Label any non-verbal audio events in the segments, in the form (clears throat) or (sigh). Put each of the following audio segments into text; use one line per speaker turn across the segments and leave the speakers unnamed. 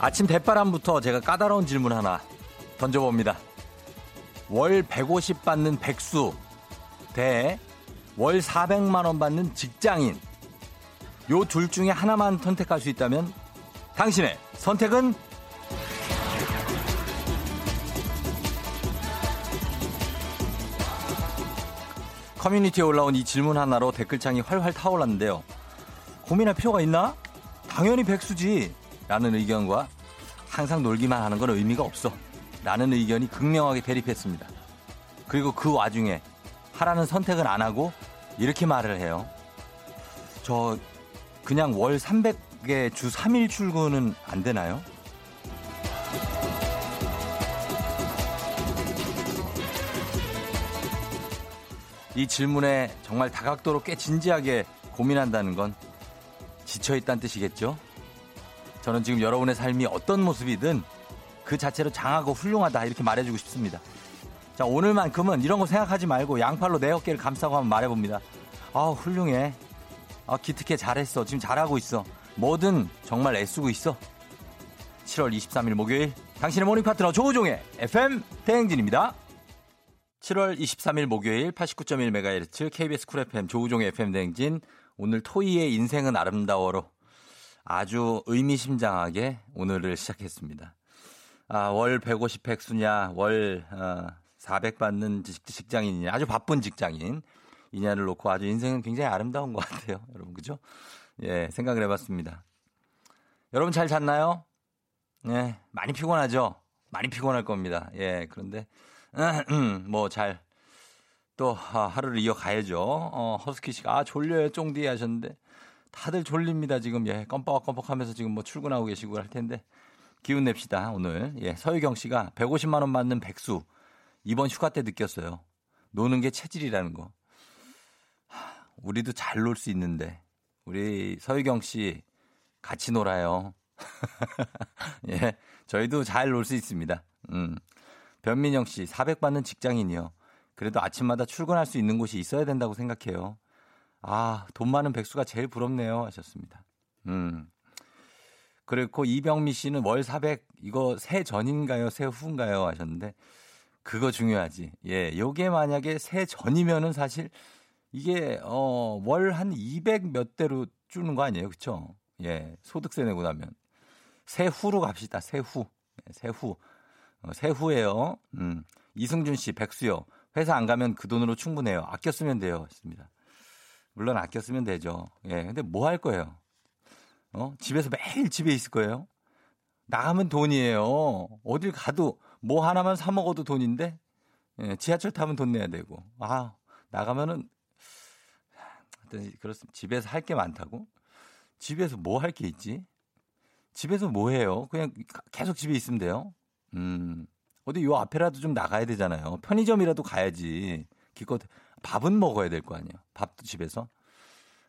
아침 대바람부터 제가 까다로운 질문 하나 던져봅니다. 월 150 받는 백수 대 월 400만 원 받는 직장인 요 둘 중에 하나만 선택할 수 있다면 당신의 선택은 커뮤니티에 올라온 이 질문 하나로 댓글창이 활활 타올랐는데요. 고민할 필요가 있나? 당연히 백수지. 라는 의견과 항상 놀기만 하는 건 의미가 없어. 라는 의견이 극명하게 대립했습니다. 그리고 그 와중에 하라는 선택은 안 하고 이렇게 말을 해요. 저 그냥 월 300에 주 3일 출근은 안 되나요? 이 질문에 정말 다각도로 꽤 진지하게 고민한다는 건 지쳐있다는 뜻이겠죠? 저는 지금 여러분의 삶이 어떤 모습이든 그 자체로 장하고 훌륭하다 이렇게 말해주고 싶습니다. 자, 오늘만큼은 이런 거 생각하지 말고 양팔로 내 어깨를 감싸고 한번 말해봅니다. 아, 훌륭해. 아, 기특해. 잘했어. 지금 잘하고 있어. 뭐든 정말 애쓰고 있어. 7월 23일 목요일 당신의 morning 파트너 조우종의 FM 대행진입니다. 7월 23일 목요일 89.1MHz KBS 쿨 FM 조우종의 FM 대행진 오늘 토이의 인생은 아름다워로 아주 의미심장하게 오늘을 시작했습니다. 아, 월 150 백수냐, 월 어, 400 받는 직장인이냐, 아주 바쁜 직장인 이냐를 놓고 아주 인생은 굉장히 아름다운 것 같아요. (laughs) 여러분, 그죠? 예, 생각을 해봤습니다. 여러분 잘 잤나요? 예, 많이 피곤하죠? 많이 피곤할 겁니다. 예, 그런데, (clears throat) 뭐 잘, 또 하루를 이어가야죠. 어, 허스키 씨가, 아, 졸려요, 쫑디 하셨는데, 다들 졸립니다, 지금. 예, 껌뻑껌뻑 하면서 지금 뭐 출근하고 계시고 할 텐데, 기운 냅시다, 오늘. 예, 서유경 씨가 150만 원 받는 백수, 이번 휴가 때 느꼈어요. 노는 게 체질이라는 거. 우리도 잘 놀 수 있는데, 우리 서유경 씨, 같이 놀아요. (laughs) 예, 저희도 잘 놀 수 있습니다. 음. 변민영 씨, 400 받는 직장인이요. 그래도 아침마다 출근할 수 있는 곳이 있어야 된다고 생각해요. 아, 돈 많은 백수가 제일 부럽네요. 하셨습니다. 음. 그리고 이병미 씨는 월 400, 이거 새 전인가요? 새 후인가요? 하셨는데, 그거 중요하지. 예, 요게 만약에 새 전이면은 사실 이게, 어, 월 한 200 몇 대로 주는 거 아니에요? 그쵸? 예, 소득세 내고 나면. 새 후로 갑시다. 새 후. 네, 새 후. 어, 새 후예요. 음. 이승준 씨, 백수요. 회사 안 가면 그 돈으로 충분해요. 아껴 쓰면 돼요. 했습니다. 물론 아껴 쓰면 되죠. 예. 근데 뭐 할 거예요? 어? 집에서 매일 집에 있을 거예요? 나가면 돈이에요. 어딜 가도 뭐 하나만 사 먹어도 돈인데, 예, 지하철 타면 돈 내야 되고. 아, 나가면은, 그렇습니다. 집에서 할 게 많다고? 집에서 뭐 할 게 있지? 집에서 뭐 해요? 그냥 계속 집에 있으면 돼요? 음, 어디 요 앞에라도 좀 나가야 되잖아요. 편의점이라도 가야지. 기껏 밥은 먹어야 될 거 아니에요. 밥도 집에서.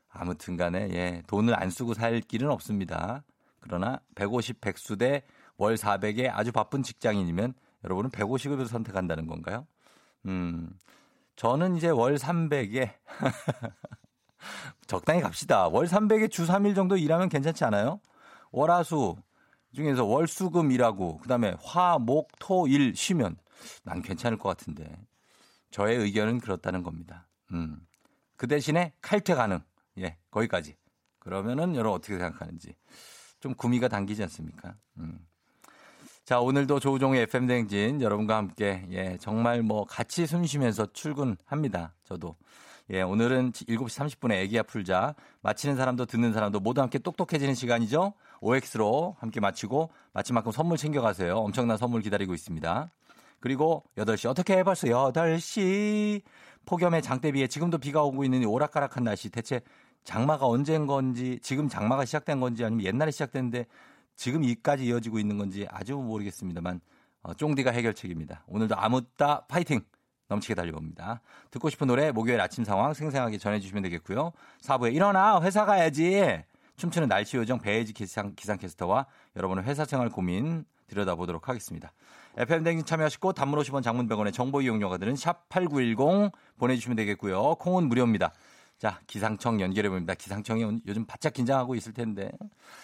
아무튼 간에, 예, 돈을 안 쓰고 살 길은 없습니다. 그러나 150 백수대 월 400에 아주 바쁜 직장인이면 여러분은 150을 선택한다는 건가요? 음, 저는 이제 월 300에 (laughs) 적당히 갑시다. 월 300에 주 3일 정도 일하면 괜찮지 않아요? 월화수 중에서 월수금 일하고 그다음에 화, 목, 토, 일 쉬면 난 괜찮을 것 같은데 저의 의견은 그렇다는 겁니다. 음. 그 대신에 칼퇴 가능. 예, 거기까지. 그러면은 여러분 어떻게 생각하는지 좀 구미가 당기지 않습니까? 음. 자, 오늘도 조우종의 FM 대행진 여러분과 함께 예, 정말 뭐 같이 숨 쉬면서 출근합니다. 저도. 예, 오늘은 7시 30분에 애기야 풀자. 마치는 사람도 듣는 사람도 모두 함께 똑똑해지는 시간이죠. OX로 함께 마치고 마친 만큼 선물 챙겨가세요. 엄청난 선물 기다리고 있습니다. 그리고 8시 어떻게 벌써 8시 폭염의 장대비에 지금도 비가 오고 있는 이 오락가락한 날씨 대체 장마가 언제인 건지 지금 장마가 시작된 건지 아니면 옛날에 시작됐는데 지금 이까지 이어지고 있는 건지 아주 모르겠습니다만 어, 쫑디가 해결책입니다. 오늘도 아무따 파이팅! 넘치게 달려봅니다. 듣고 싶은 노래 목요일 아침 상황 생생하게 전해주시면 되겠고요. 4부에 일어나 회사 가야지. 춤추는 날씨 요정 배혜지 기상, 기상캐스터와 여러분의 회사 생활 고민 들여다보도록 하겠습니다. FM 댕진 참여하시고 단문 50원 장문 100원의 정보 이용료가 드는 샵 8910 보내주시면 되겠고요. 콩은 무료입니다. 자, 기상청 연결해 봅니다. 기상청이 요즘 바짝 긴장하고 있을 텐데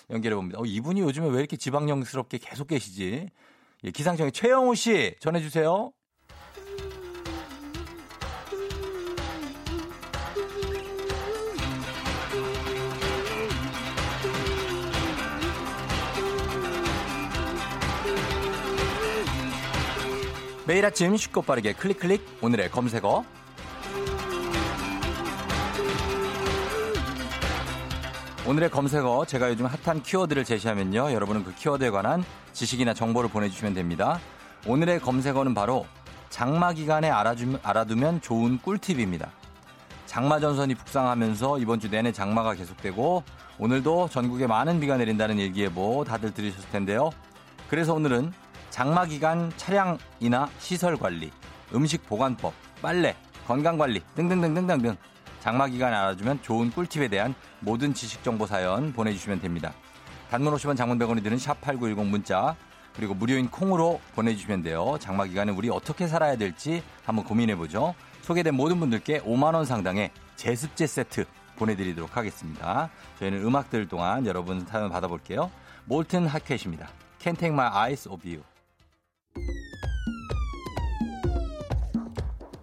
연결해 봅니다. 어, 이분이 요즘에 왜 이렇게 지방령스럽게 계속 계시지? 예, 기상청의 최영우 씨 전해 주세요. 매일 아침 쉽고 빠르게 클릭 클릭. 오늘의 검색어. 오늘의 검색어 제가 요즘 핫한 키워드를 제시하면요. 여러분은 그 키워드에 관한 지식이나 정보를 보내주시면 됩니다. 오늘의 검색어는 바로 장마 기간에 알아주면, 알아두면 좋은 꿀팁입니다. 장마 전선이 북상하면서 이번 주 내내 장마가 계속되고 오늘도 전국에 많은 비가 내린다는 일기예보 다들 들으셨을 텐데요. 그래서 오늘은 장마 기간 차량이나 시설 관리, 음식 보관법, 빨래, 건강 관리 등등등등등등 장마 기간에 알아주면 좋은 꿀팁에 대한 모든 지식 정보 사연 보내주시면 됩니다. 단문 50원 장문 100원이 드는 샵8910 문자 그리고 무료인 콩으로 보내주시면 돼요. 장마 기간에 우리 어떻게 살아야 될지 한번 고민해보죠. 소개된 모든 분들께 5만원 상당의 제습제 세트 보내드리도록 하겠습니다. 저희는 음악 들 동안 여러분 사연 받아볼게요. 몰튼 하켓입니다. Can't take my eyes off you.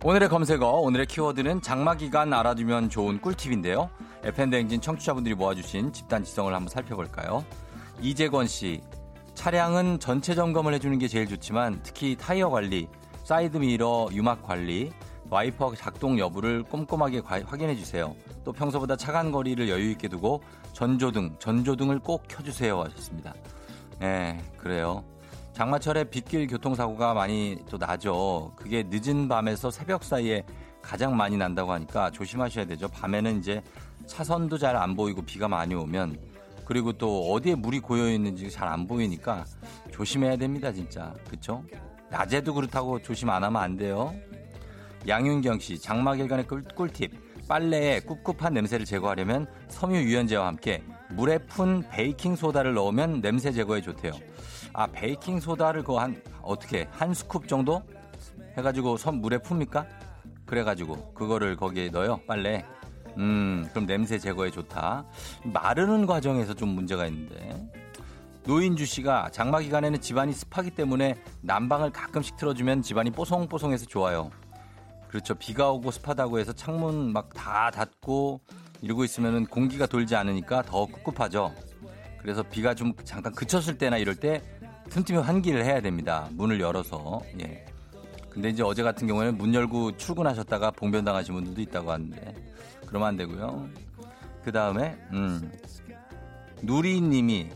오늘의 검색어, 오늘의 키워드는 장마 기간 알아두면 좋은 꿀팁인데요. FM대행진 청취자분들이 모아주신 집단 지성을 한번 살펴볼까요? 이재권 씨, 차량은 전체 점검을 해주는 게 제일 좋지만 특히 타이어 관리, 사이드 미러 유막 관리, 와이퍼 작동 여부를 꼼꼼하게 확인해 주세요. 또 평소보다 차간 거리를 여유 있게 두고 전조등, 전조등을 꼭 켜주세요 하셨습니다. 네, 그래요. 장마철에 빗길 교통사고가 많이 또 나죠. 그게 늦은 밤에서 새벽 사이에 가장 많이 난다고 하니까 조심하셔야 되죠. 밤에는 이제 차선도 잘 안 보이고 비가 많이 오면 그리고 또 어디에 물이 고여 있는지 잘 안 보이니까 조심해야 됩니다, 진짜. 그쵸? 낮에도 그렇다고 조심 안 하면 안 돼요. 양윤경 씨, 장마길간의 꿀, 꿀팁. 빨래에 꿉꿉한 냄새를 제거하려면 섬유 유연제와 함께 물에 푼 베이킹 소다를 넣으면 냄새 제거에 좋대요. 아 베이킹 소다를 그 한 어떻게 한 스쿱 정도 해가지고 선 물에 풉니까? 그래가지고 그거를 거기에 넣어요 빨래. 음 그럼 냄새 제거에 좋다. 마르는 과정에서 좀 문제가 있는데. 노인주 씨가 장마 기간에는 집안이 습하기 때문에 난방을 가끔씩 틀어주면 집안이 뽀송뽀송해서 좋아요. 그렇죠. 비가 오고 습하다고 해서 창문 막 다 닫고 이러고 있으면 공기가 돌지 않으니까 더 꿉꿉하죠. 그래서 비가 좀 잠깐 그쳤을 때나 이럴 때 틈틈이 환기를 해야 됩니다. 문을 열어서. 예. 근데 이제 어제 같은 경우에는 문 열고 출근하셨다가 봉변당하신 분들도 있다고 하는데 그러면 안 되고요. 그 다음에 음, 누리님이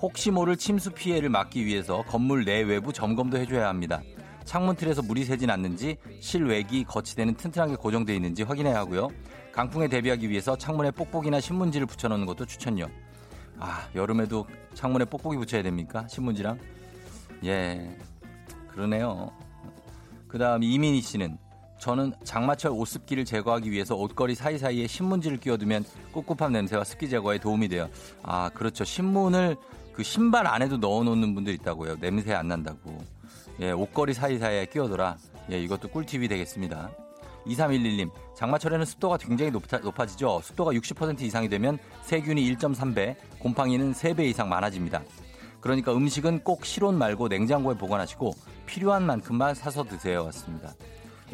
혹시 모를 침수 피해를 막기 위해서 건물 내외부 점검도 해줘야 합니다. 창문 틀에서 물이 새진 않는지 실외기 거치대는 튼튼하게 고정되어 있는지 확인해야 하고요. 강풍에 대비하기 위해서 창문에 뽁뽁이나 신문지를 붙여놓는 것도 추천요. 아, 여름에도 창문에 뽁뽁이 붙여야 됩니까? 신문지랑? 예, 그러네요. 그 다음 이민희 씨는 저는 장마철 옷습기를 제거하기 위해서 옷걸이 사이사이에 신문지를 끼워두면 꿉꿉한 냄새와 습기 제거에 도움이 돼요. 아, 그렇죠. 신문을 그 신발 안에도 넣어놓는 분들 있다고요. 냄새 안 난다고. 예, 옷걸이 사이사이에 끼워둬라. 예, 이것도 꿀팁이 되겠습니다. 2311님, 장마철에는 습도가 굉장히 높아, 높아지죠. 습도가 60% 이상이 되면 세균이 1.3배, 곰팡이는 3배 이상 많아집니다. 그러니까 음식은 꼭 실온 말고 냉장고에 보관하시고 필요한 만큼만 사서 드세요. 왔습니다.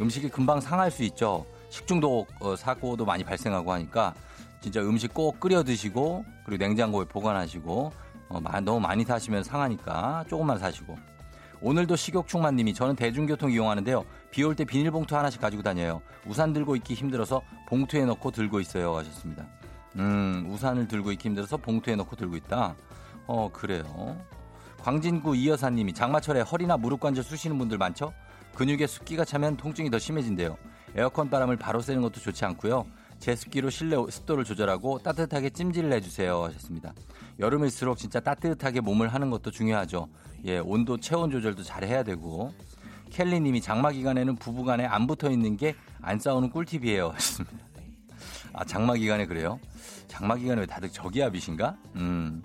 음식이 금방 상할 수 있죠. 식중독 어, 사고도 많이 발생하고 하니까 진짜 음식 꼭 끓여 드시고 그리고 냉장고에 보관하시고 어, 너무 많이 사시면 상하니까 조금만 사시고 오늘도 식욕충만님이 저는 대중교통 이용하는데요. 비 올 때 비닐봉투 하나씩 가지고 다녀요. 우산 들고 있기 힘들어서 봉투에 넣고 들고 있어요. 하셨습니다. 음, 우산을 들고 있기 힘들어서 봉투에 넣고 들고 있다. 어, 그래요. 광진구 이 여사님이 장마철에 허리나 무릎 관절 쑤시는 분들 많죠? 근육에 습기가 차면 통증이 더 심해진대요. 에어컨 바람을 바로 쐬는 것도 좋지 않고요. 제습기로 실내 습도를 조절하고 따뜻하게 찜질을 해주세요 하셨습니다. 여름일수록 진짜 따뜻하게 몸을 하는 것도 중요하죠. 예, 온도 체온 조절도 잘 해야 되고. 켈리님이 장마 기간에는 부부간에 안 붙어 있는 게 안 싸우는 꿀팁이에요 하셨습니다. 아 장마 기간에 그래요? 장마 기간에 왜 다들 저기압이신가? 음.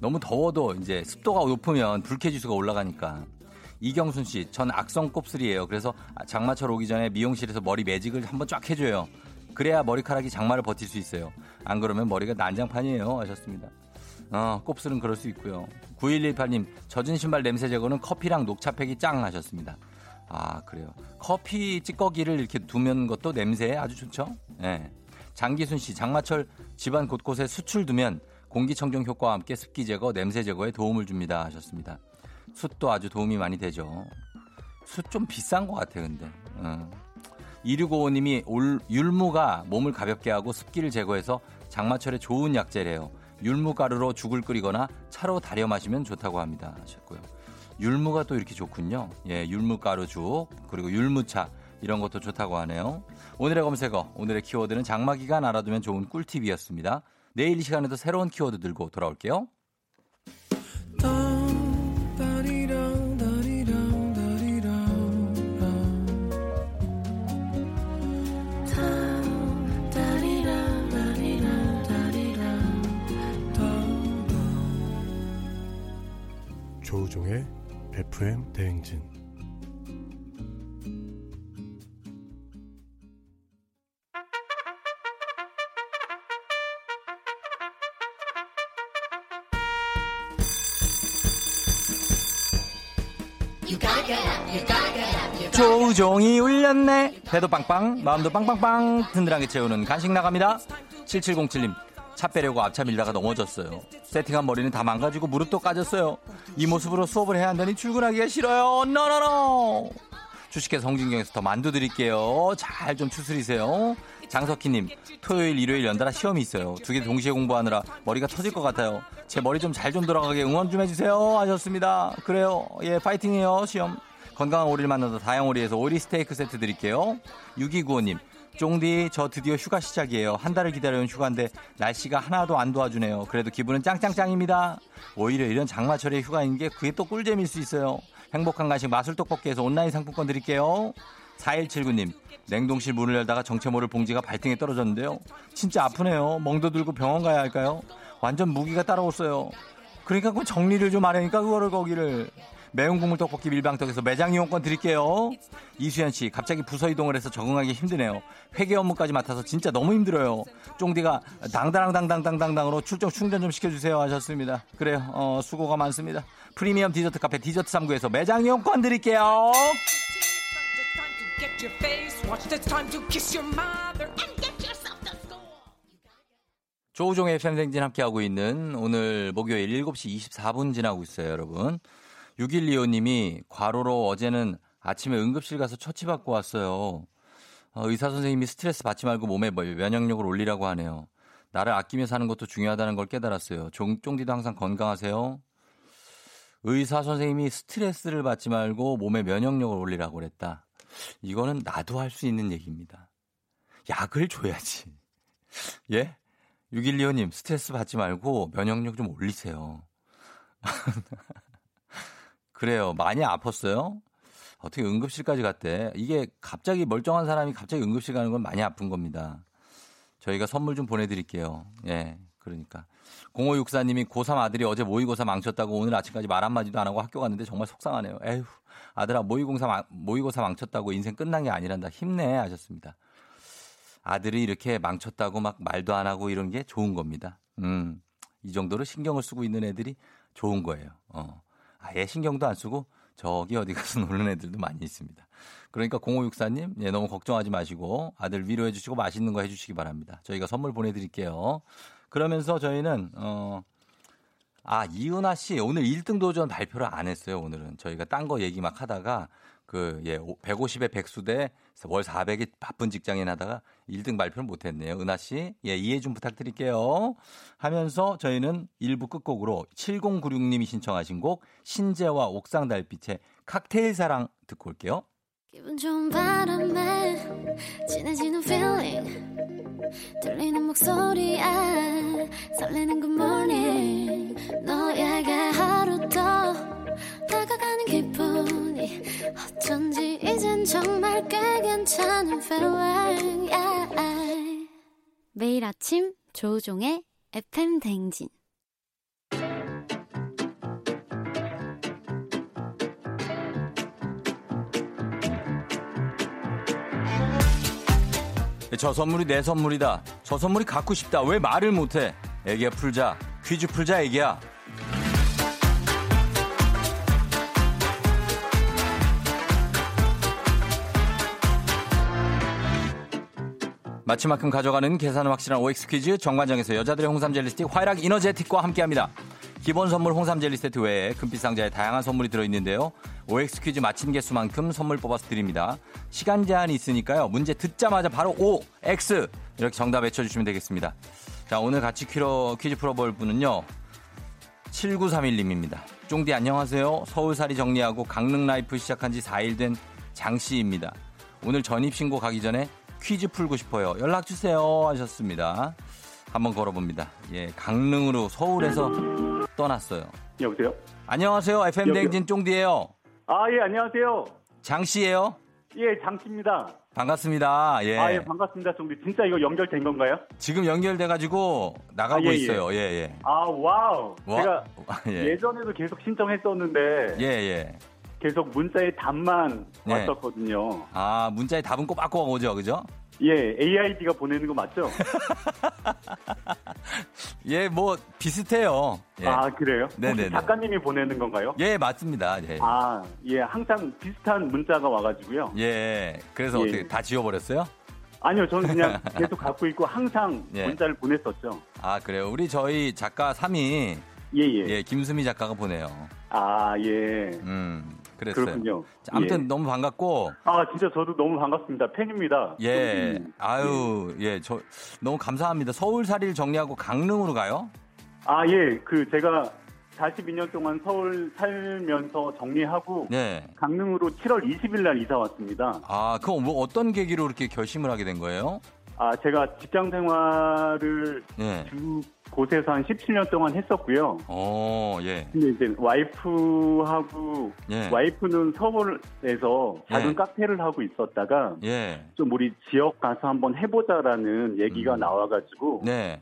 너무 더워도 이제 습도가 높으면 불쾌지수가 올라가니까. 이경순 씨, 전 악성 곱슬이에요. 그래서 장마철 오기 전에 미용실에서 머리 매직을 한번 쫙 해줘요. 그래야 머리카락이 장마를 버틸 수 있어요. 안 그러면 머리가 난장판이에요. 하셨습니다. 어, 곱슬은 그럴 수 있고요. 9118님, 젖은 신발 냄새 제거는 커피랑 녹차팩이 짱 하셨습니다. 아, 그래요. 커피 찌꺼기를 이렇게 두면 것도 냄새 아주 좋죠? 예. 네. 장기순 씨, 장마철 집안 곳곳에 수출 두면 공기청정 효과와 함께 습기 제거, 냄새 제거에 도움을 줍니다. 하셨습니다. 숯도 아주 도움이 많이 되죠. 숯 좀 비싼 것 같아, 근데. 어. 2655님이 올, 율무가 몸을 가볍게 하고 습기를 제거해서 장마철에 좋은 약재래요. 율무가루로 죽을 끓이거나 차로 달여 마시면 좋다고 합니다. 하셨고요. 율무가 또 이렇게 좋군요. 예, 율무가루 죽, 그리고 율무차, 이런 것도 좋다고 하네요. 오늘의 검색어, 오늘의 키워드는 장마기간 알아두면 좋은 꿀팁이었습니다. 내일 이 시간에도 새로운 키워드 들고 돌아올게요.
조우종의 FM 대행진
조우종이 울렸네 배도 빵빵 마음도 빵빵빵 든든하게 채우는 간식 나갑니다 7707님 차 빼려고 앞차 밀다가 넘어졌어요. 세팅한 머리는 다 망가지고 무릎도 까졌어요. 이 모습으로 수업을 해야 한다니 출근하기가 싫어요. 너너너. 주식회사 홍진경에서 더 만두 드릴게요. 잘 좀 추스리세요. 장석희님, 토요일, 일요일 연달아 시험이 있어요. 두 개 동시에 공부하느라 머리가 터질 것 같아요. 제 머리 좀 잘좀 좀 돌아가게 응원 좀 해주세요. 하셨습니다. 그래요. 예, 파이팅해요, 시험. 건강한 오리를 만나서 다양오리에서 오리 스테이크 세트 드릴게요. 6295님, 쫑디 저 드디어 휴가 시작이에요. 한 달을 기다려온 휴가인데 날씨가 하나도 안 도와주네요. 그래도 기분은 짱짱짱입니다. 오히려 이런 장마철에 휴가인 게 그게 또 꿀잼일 수 있어요. 행복한 간식 마술 떡볶이에서 온라인 상품권 드릴게요. 4179님 냉동실 문을 열다가 정체 모를 봉지가 발등에 떨어졌는데요. 진짜 아프네요. 멍도 들고 병원 가야 할까요? 완전 무기가 따라왔어요. 그러니까 그 정리를 좀 하려니까 그거를 거기를 매운 국물 떡볶이 밀방떡에서 매장 이용권 드릴게요. 이수연 씨, 갑자기 부서 이동을 해서 적응하기 힘드네요. 회계 업무까지 맡아서 진짜 너무 힘들어요. 쫑디가 당당당당당당당으로 출정 충전 좀 시켜주세요 하셨습니다. 그래요. 어, 수고가 많습니다. 프리미엄 디저트 카페 디저트 3구에서 매장 이용권 드릴게요. 조우종의 팬생진 함께하고 있는 오늘 목요일 7시 24분 지나고 있어요, 여러분. 6125님이 과로로 어제는 아침에 응급실 가서 처치받고 왔어요. 어, 의사 선생님이 스트레스 받지 말고 몸에 뭐 면역력을 올리라고 하네요. 나를 아끼며 사는 것도 중요하다는 걸 깨달았어요. 종쫑디도 항상 건강하세요. 의사 선생님이 스트레스를 받지 말고 몸에 면역력을 올리라고 그랬다. 이거는 나도 할 수 있는 얘기입니다. 약을 줘야지. (laughs) 예? 6125님, 스트레스 받지 말고 면역력 좀 올리세요. (laughs) 그래요. 많이 아팠어요? 어떻게 응급실까지 갔대? 이게 갑자기 멀쩡한 사람이 갑자기 응급실 가는 건 많이 아픈 겁니다. 저희가 선물 좀 보내드릴게요. 예, 그러니까. 0564님이 고3 아들이 어제 모의고사 망쳤다고 오늘 아침까지 말 한마디도 안 하고 학교 갔는데 정말 속상하네요. 에휴, 아들아, 모의고사, 모의고사 망쳤다고 인생 끝난 게 아니란다. 힘내. 하셨습니다. 아들이 이렇게 망쳤다고 막 말도 안 하고 이런 게 좋은 겁니다. 음, 이 정도로 신경을 쓰고 있는 애들이 좋은 거예요. 어. 아예 신경도 안 쓰고 저기 어디 가서 (laughs) 노는 애들도 많이 있습니다. 그러니까 0564님, 예, 너무 걱정하지 마시고 아들 위로해 주시고 맛있는 거 해 주시기 바랍니다. 저희가 선물 보내드릴게요. 그러면서 저희는, 어, 아, 이은하 씨, 오늘 1등 도전 발표를 안 했어요, 오늘은. 저희가 딴 거 얘기 막 하다가 그, 예, 150에 백수대 월 400이 바쁜 직장인 하다가 1등 발표를 못 했네요. 은하 씨. 예, 이해 좀 부탁드릴게요. 하면서 저희는 1부 끝곡으로 7096님이 신청하신 곡 신재와 옥상 달빛의 칵테일 사랑 듣고 올게요. 기분 좋은 바람에 진해지는 feeling 들리는 목소리에 설레는 good morning 너에게 기분이 어쩐지 이젠 정말 꽤 괜찮은 feeling yeah. 매일 아침 조우종의 FM 댕진 저 선물이 내 선물이다. 저 선물이 갖고 싶다. 왜 말을 못해? 애기야 풀자. 퀴즈 풀자 애기야. 맞힌 만큼 가져가는 계산은 확실한 OX 퀴즈 정관장에서 여자들의 홍삼 젤리 스틱 화애락 이너제틱과 함께합니다. 기본 선물 홍삼 젤리 세트 외에 금빛 상자에 다양한 선물이 들어있는데요. OX 퀴즈 맞힌 개수만큼 선물 뽑아서 드립니다. 시간 제한이 있으니까요. 문제 듣자마자 바로 O, X 이렇게 정답 외쳐주시면 되겠습니다. 자 오늘 같이 퀴러, 퀴즈 풀어볼 분은요. 7931님입니다. 쫑디 안녕하세요. 서울살이 정리하고 강릉 life 시작한 지 4일 된 장씨입니다. 오늘 전입신고 가기 전에 퀴즈 풀고 싶어요. 연락 주세요 하셨습니다. 한번 걸어봅니다. 예, 강릉으로 서울에서 떠났어요.
여보세요?
안녕하세요. FM 대행진 쫑디예요.
아, 예, 안녕하세요.
장 씨예요.
예, 장 씨입니다.
반갑습니다. 예.
아, 예, 반갑습니다. 쫑디 진짜 이거 연결된 건가요?
지금 연결돼 가지고 나가고
아, 예, 예.
있어요. 예, 예.
아, wow.
와-
제가 (laughs)
예.
예. 전에도 계속 신청했었는데
예, 예.
계속 문자에 답만
네.
왔었거든요.
아, 문자에 답은 꼬박꼬박 오죠. 그죠?
예, AID가 보내는 거 맞죠? (laughs)
예, 뭐 비슷해요. 예.
아, 그래요?
네네네.
혹시 작가님이 보내는 건가요?
예, 맞습니다. 예.
아, 예, 항상 비슷한 문자가 와가지고요.
예. 그래서
예.
어떻게 다 지워 버렸어요?
아니요, 저는 그냥 (laughs) 계속 갖고 있고 항상
예.
문자를 보냈었죠.
아, 그래요. 우리 저희 작가 3위
예, 예.
예, 김수미 작가가 보내요.
아, 예.
음. 그랬어요.
그렇군요.
자, 아무튼
예.
너무 반갑고
아, 진짜 저도 너무 반갑습니다. 팬입니다.
예.
음.
아유, 예. 저 너무 감사합니다. 서울 살이를 정리하고 강릉으로 가요?
아, 예. 그 제가 42년 동안 서울 살면서 정리하고
네.
강릉으로 7월 20일 날 이사 왔습니다.
아, 그럼 뭐 어떤 계기로 이렇게 결심을 하게 된 거예요?
아, 제가 직장 생활을
예.
두 곳에서 한 17년 동안 했었고요.
어, 예.
근데 이제 와이프하고
예.
와이프는 서울에서 작은
예.
카페를 하고 있었다가
예.
좀 우리 지역 가서 한번 해보자라는 얘기가
음.
나와가지고
네.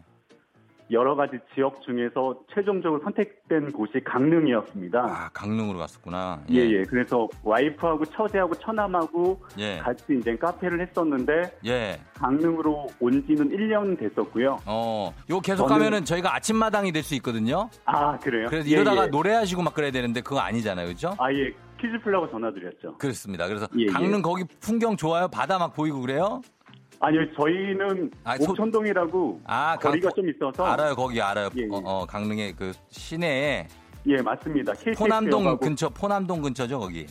여러 가지 지역 중에서 최종적으로 선택된 곳이 강릉이었습니다.
아, 강릉으로 갔었구나.
예, 예. 그래서 와이프하고 처제하고 처남하고
예.
같이 이제 카페를 했었는데
예.
강릉으로 온 지는 1년 됐었고요.
어, 요 계속
저는-
가면은 저희가 아침마당이 될 수 있거든요.
아, 그래요?
그래서
예,
이러다가
예.
노래하시고 막 그래야 되는데 그거 아니잖아요. 그죠?
아, 예. 퀴즈 풀라고 전화드렸죠.
그렇습니다. 그래서
예, 예.
강릉 거기 풍경 좋아요? 바다 막 보이고 그래요?
아니요, 저희는
아, 소-
옥천동이라고
아, 강-
거리가 좀 있어서
알아요. 거기 알아요.
예, 예.
어, 어, 강릉의 그 시내에
예, 맞습니다. KTX
포남동
역하고-
근처, 포남동 근처죠, 거기.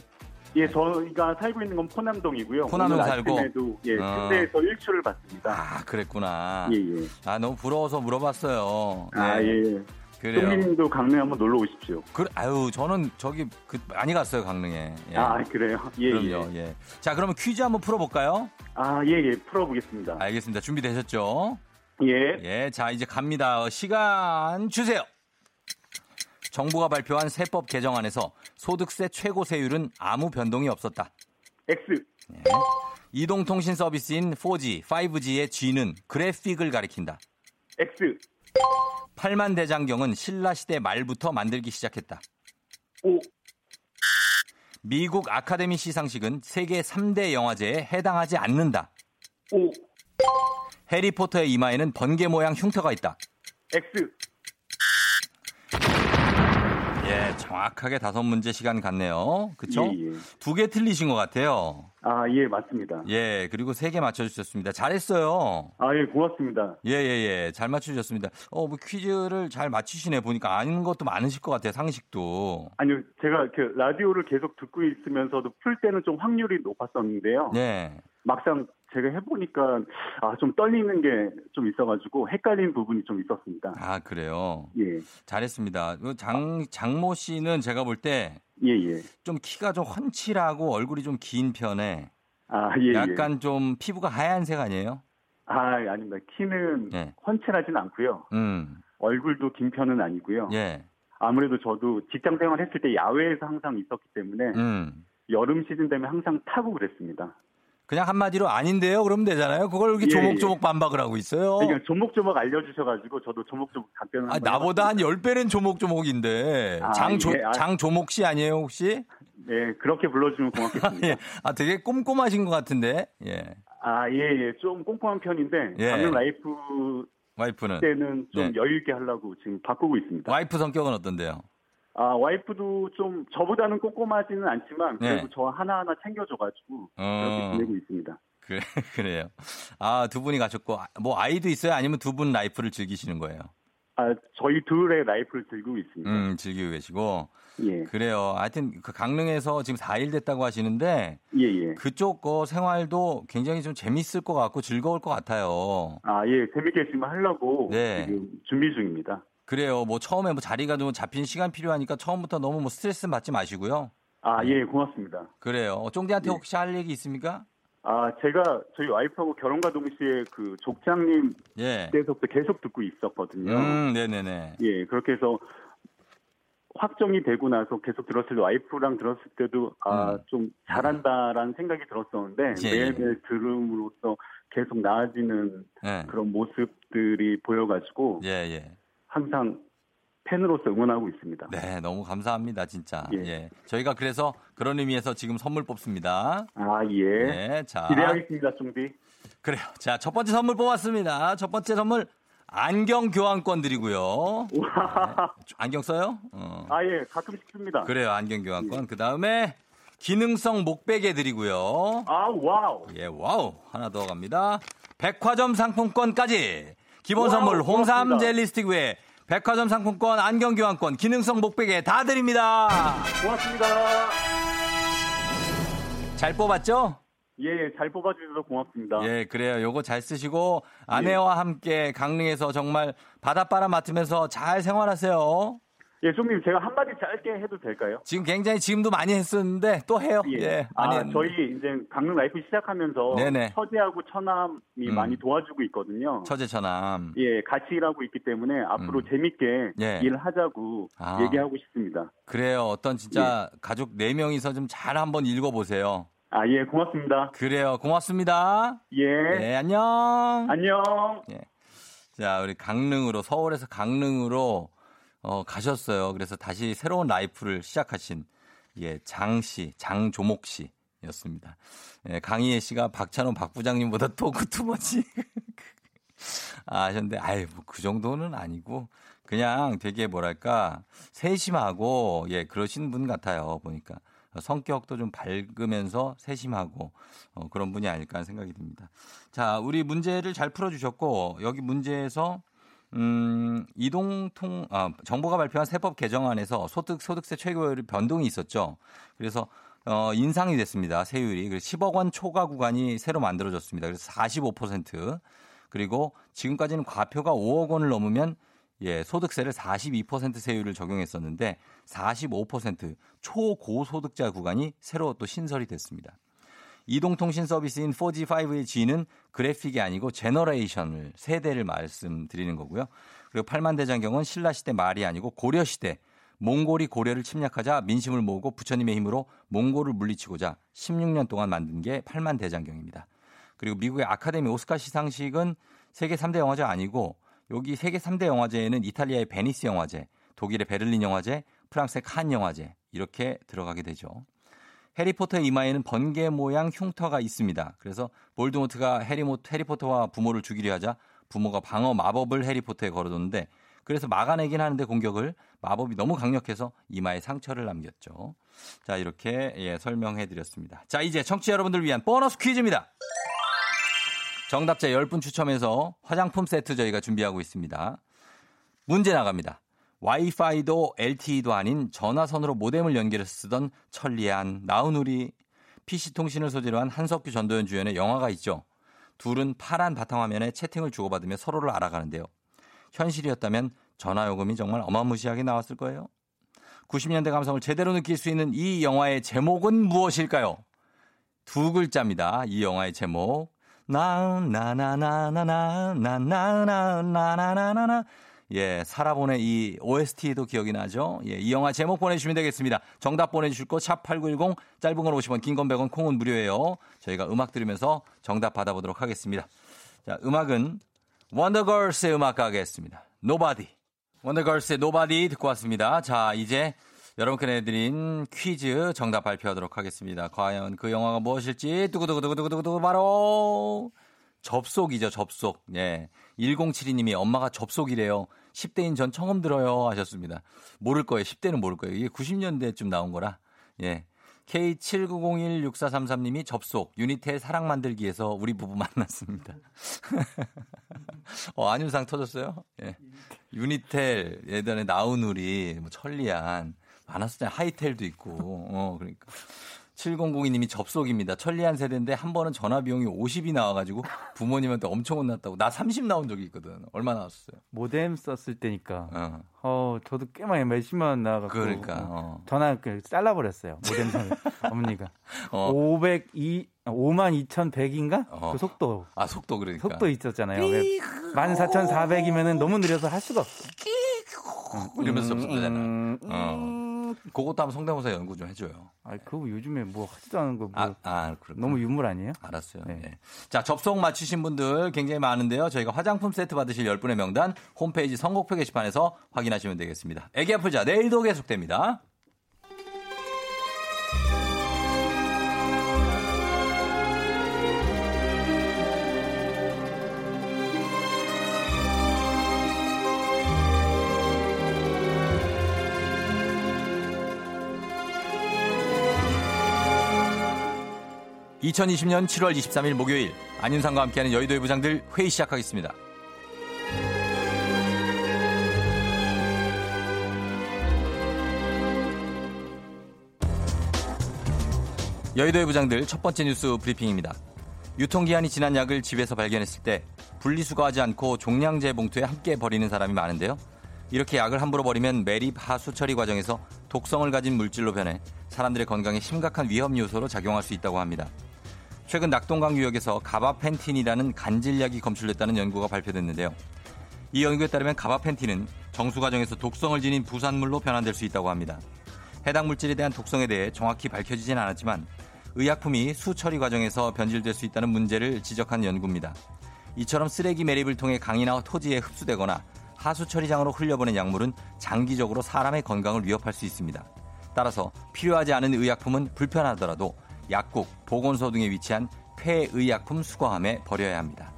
예, 저희가 살고 있는 건 포남동이고요.
포남동 살고?
아침에도 예,
어.
군대에서 일출을 봤습니다.
아, 그랬구나.
예, 예.
아, 너무 부러워서 물어봤어요.
아,
네,
예.
그래요.
똥님도 강릉 한번 놀러 오십시오.
그, 아유, 저는 저기 그 많이 갔어요, 강릉에. 예.
아, 그래요? 예,
그럼요,
예.
예. 자, 그러면 퀴즈 한번 풀어볼까요?
아, 예, 예. 풀어보겠습니다.
알겠습니다. 준비되셨죠?
예.
예, 자, 이제 갑니다. 어, 시간 주세요. 정부가 발표한 세법 개정안에서 소득세 최고 세율은 아무 변동이 없었다.
X.
이동통신 서비스인 4G, 5G의 G는 그래픽을 가리킨다.
X.
팔만 대장경은 신라 시대 말부터 만들기 시작했다.
O.
미국 아카데미 시상식은 세계 3대 영화제에 해당하지 않는다.
O.
해리포터의 이마에는 번개 모양 흉터가 있다.
X.
예, 정확하게 다섯 문제 시간 같네요. 그쵸?
예, 예.
두개 틀리신 것 같아요.
아, 예, 맞습니다.
예, 그리고 세 개 맞춰주셨습니다. 잘했어요.
아, 예, 고맙습니다.
예, 예, 예. 잘 맞춰주셨습니다. 어, 뭐 퀴즈를 잘 맞히시네. 보니까 아는 것도 많으실 것 같아요. 상식도.
아니요, 제가 그 라디오를 계속 듣고 있으면서도 풀 때는 좀 확률이 높았었는데요.
네.
막상 제가 해보니까 아, 좀 떨리는 게 좀 있어가지고 헷갈리는 부분이 좀 있었습니다.
아, 그래요.
예,
잘했습니다. 그 장, 장모 씨는 제가 볼때좀
예, 예.
키가 좀 훤칠하고 얼굴이 좀 긴 편에
아, 예, 예.
약간 좀 피부가 하얀색 아니에요?
아, 아닙니다. 키는
예.
훤칠하진 않고요.
음,
얼굴도 긴 편은 아니고요.
예.
아무래도 저도 직장 생활 했을 때 야외에서 항상 있었기 때문에
음.
여름 시즌 되면 항상 타고 그랬습니다.
그냥 한마디로 아닌데요? 그러면 되잖아요. 그걸 이렇게
예,
조목조목 반박을 하고 있어요.
그러니까 조목조목 알려주셔가지고 저도 조목조목 답변을
아, 나보다 한
해봤습니다.
10배는 조목조목인데.
아,
장조,
예, 아.
장조목 씨 아니에요, 혹시?
네 그렇게 불러주면 (laughs) 고맙겠습니다.
예. 아, 되게 꼼꼼하신 것 같은데. 예.
아, 예, 예. 좀 꼼꼼한 편인데,
예.
강릉
life life는.
때는 좀
네.
여유있게 하려고 지금 바꾸고 있습니다.
와이프 성격은 어떤데요?
아, 와이프도 좀 저보다는 꼼꼼하지는 않지만, 그래도
네.
저 하나하나 챙겨줘가지고, 그렇게
어.
지내고 있습니다.
그래, (laughs) 그래요. 아, 두 분이 가셨고, 아, 뭐 아이도 있어요? 아니면 두 분 life를 즐기시는 거예요?
아, 저희 둘의 life를 즐기고 있습니다.
음, 즐기고 계시고.
예,
그래요. 하여튼 그 강릉에서 지금 4일 됐다고 하시는데
예, 예.
그쪽 거 생활도 굉장히 좀 재밌을 것 같고 즐거울 것 같아요.
아, 예, 재밌게 지금 하려고
네.
지금 준비 중입니다.
그래요. 뭐 처음에 뭐 자리가 좀 잡힌 시간 필요하니까 처음부터 너무 뭐 스트레스 받지 마시고요.
아, 예, 고맙습니다.
그래요. 쫑디한테
네.
혹시 할 얘기 있습니까?
아, 제가 저희 와이프하고 결혼과 동시에 그 족장님
예.
때서부터 계속 듣고 있었거든요.
음, 네네네.
예, 그렇게 해서 확정이 되고 나서 계속 들었을 때 와이프랑 들었을 때도 아,
음.
좀 잘한다라는 생각이 들었었는데
예, 예.
매일매일 들음으로써 계속 나아지는
예.
그런 모습들이 보여가지고
예, 예.
항상 팬으로서 응원하고 있습니다.
네, 너무 감사합니다, 진짜. 예.
예.
저희가 그래서 그런 의미에서 지금 선물 뽑습니다.
아, 예.
네, 자.
기대하겠습니다, 좀비.
그래요. 자, 첫 번째 선물 뽑았습니다. 첫 번째 선물 안경 교환권 드리고요. 네. 안경 써요? 어.
아, 예, 가끔씩 씁니다.
그래요. 안경 교환권. 그 다음에 기능성 목베개 드리고요.
아, wow.
예, wow. 하나 더 갑니다. 백화점 상품권까지. 기본 선물 홍삼
고맙습니다.
젤리 스틱 외에 백화점 상품권, 안경 교환권, 기능성 목베개 다 드립니다.
고맙습니다.
잘 뽑았죠?
예, 잘 뽑아주셔서 고맙습니다.
예, 그래요. 요거 잘 쓰시고 아내와 함께 강릉에서 정말 바닷바람 맡으면서 잘 생활하세요.
예, 쫑디님 제가 한마디 짧게 해도 될까요?
지금 굉장히 지금도 많이 했었는데 또 해요. 예, 많이
아,
했는데.
저희 이제 강릉 life 시작하면서
네네.
처제하고 처남이
음.
많이 도와주고 있거든요.
처제 처남.
예, 같이 일하고 있기 때문에 앞으로
음.
재밌게
예.
일하자고
아.
얘기하고 싶습니다.
그래요. 어떤 진짜
예.
가족 네 명이서 좀 잘 한번 읽어 보세요.
아, 예, 고맙습니다.
그래요. 고맙습니다.
예,
네, 안녕.
안녕.
자, 우리 강릉으로, 서울에서 강릉으로 어, 가셨어요. 그래서 다시 새로운 라이프를 시작하신, 예, 장 씨, 장조목 씨 였습니다. 예, 강희애 씨가 박찬호 박 부장님보다 토크 투머치. (laughs) 아, 하셨는데, 아이, 뭐, 그 정도는 아니고, 그냥 되게 뭐랄까, 세심하고, 예, 그러신 분 같아요, 보니까. 성격도 좀 밝으면서 세심하고, 어, 그런 분이 아닐까 하는 생각이 듭니다. 자, 우리 문제를 잘 풀어주셨고, 여기 문제에서, 음, 이동통, 아, 정부가 발표한 세법 개정안에서 소득, 소득세 최고율 변동이 있었죠. 그래서, 어, 인상이 됐습니다. 세율이. 그래서 10억 원 초과 구간이 새로 만들어졌습니다. 그래서 45%. 그리고 지금까지는 과표가 5억 원을 넘으면 예, 소득세를 42% 세율을 적용했었는데 45% 초고소득자 구간이 새로 또 신설이 됐습니다. 이동통신 서비스인 4G, 5G의 G는 그래픽이 아니고 generation을 세대를 말씀드리는 거고요. 그리고 팔만대장경은 신라 시대 말이 아니고 고려 시대 몽골이 고려를 침략하자 민심을 모으고 부처님의 힘으로 몽골을 물리치고자 16년 동안 만든 게 팔만대장경입니다. 그리고 미국의 아카데미 오스카 시상식은 세계 3대 영화제 아니고 여기 세계 3대 영화제에는 이탈리아의 베니스 영화제, 독일의 베를린 영화제, 프랑스의 칸 영화제 이렇게 들어가게 되죠. 해리포터의 이마에는 번개 모양 흉터가 있습니다. 그래서 볼드모트가 해리모, 해리포터와 부모를 죽이려 하자 부모가 방어 마법을 해리포터에 걸어뒀는데 그래서 막아내긴 하는데 공격을 마법이 너무 강력해서 이마에 상처를 남겼죠. 자 이렇게 예, 설명해 드렸습니다. 자 이제 청취자 여러분들 위한 보너스 퀴즈입니다. 정답자 10분 추첨해서 화장품 세트 저희가 준비하고 있습니다. 문제 나갑니다. 와이파이도 LTE도 아닌 전화선으로 모뎀을 연결해서 쓰던 천리안, 나우누리, PC통신을 소재로 한 한석규 전도연 주연의 영화가 있죠. 둘은 파란 바탕화면에 채팅을 주고받으며 서로를 알아가는데요. 현실이었다면 전화요금이 정말 어마무시하게 나왔을 거예요. 90년대 감성을 제대로 느낄 수 있는 이 영화의 제목은 무엇일까요? 두 글자입니다. 이 영화의 제목. 나나나나나나나나나나나나나 예, 살아보는 이 OST도 기억이 나죠? 예, 이 영화 제목 보내주시면 되겠습니다. 정답 보내주실 곳, 샵8910, 짧은 건 50원, 긴 건 100원, 콩은 무료예요. 저희가 음악 들으면서 정답 받아보도록 하겠습니다. 자, 음악은 원더걸스의 음악 가겠습니다. Nobody. 원더걸스의 Nobody 듣고 왔습니다. 자, 이제 여러분께 내드린 퀴즈 정답 발표하도록 하겠습니다. 과연 그 영화가 무엇일지, 두구두구두구두구두구 바로 접속이죠, 접속. 예. 1072님이 엄마가 접속이래요. 10대인 전 처음 들어요 하셨습니다. 모를 거예요. 10대는 모를 거예요. 이게 90년대쯤 나온 거라. 예. K79016433님이 접속 유니텔 사랑 만들기에서 우리 부부 만났습니다. (laughs) 어, 안윤상 터졌어요? 예. 유니텔 예전에 나우누리 뭐 천리안 많았었잖아요. 하이텔도 있고. 어, 그러니까. 7002님이 접속입니다. 천리안 세대인데 한 번은 전화 비용이 50이 나와가지고 부모님한테 엄청 혼났다고. 나 30 나온 적이 있거든. 얼마 나왔어요?
모뎀 썼을 때니까. 어, 어 저도 꽤 많이 몇십만 원 나와갖고.
그러니까. 어.
전화 그 잘라버렸어요. 모뎀 선 (laughs) 어머니가. 어. 502 5만 2,100인가? 어. 그 속도.
아, 속도 그러니까.
속도 있었잖아요. 14,400이면은 너무 느려서 할 수가 없어.
이러면서 접속되잖아. 음, 음, 어. 그것도 한번 성대모사 연구 좀 해줘요.
아, 그거 요즘에 뭐 하지도 않은 거. 뭐
아, 아
너무 유물 아니에요?
알았어요. 네. 네. 자, 접속 맞추신 분들 굉장히 많은데요. 저희가 화장품 세트 받으실 10분의 명단 홈페이지 선곡표 게시판에서 확인하시면 되겠습니다. 애기 아프자 내일도 계속됩니다. 2020년 7월 23일 목요일 안윤상과 함께하는 여의도의 부장들 회의 시작하겠습니다. 여의도의 부장들 첫 번째 뉴스 브리핑입니다. 유통기한이 지난 약을 집에서 발견했을 때 분리수거하지 않고 종량제 봉투에 함께 버리는 사람이 많은데요. 이렇게 약을 함부로 버리면 매립 하수 처리 과정에서 독성을 가진 물질로 변해 사람들의 건강에 심각한 위험 요소로 작용할 수 있다고 합니다. 최근 낙동강 유역에서 가바펜틴이라는 간질약이 검출됐다는 연구가 발표됐는데요. 이 연구에 따르면 가바펜틴은 정수 과정에서 독성을 지닌 부산물로 변환될 수 있다고 합니다. 해당 물질에 대한 독성에 대해 정확히 밝혀지진 않았지만 의약품이 수처리 과정에서 변질될 수 있다는 문제를 지적한 연구입니다. 이처럼 쓰레기 매립을 통해 강이나 토지에 흡수되거나 하수 처리장으로 흘려보낸 약물은 장기적으로 사람의 건강을 위협할 수 있습니다. 따라서 필요하지 않은 의약품은 불편하더라도 약국, 보건소 등에 위치한 폐의약품 수거함에 버려야 합니다.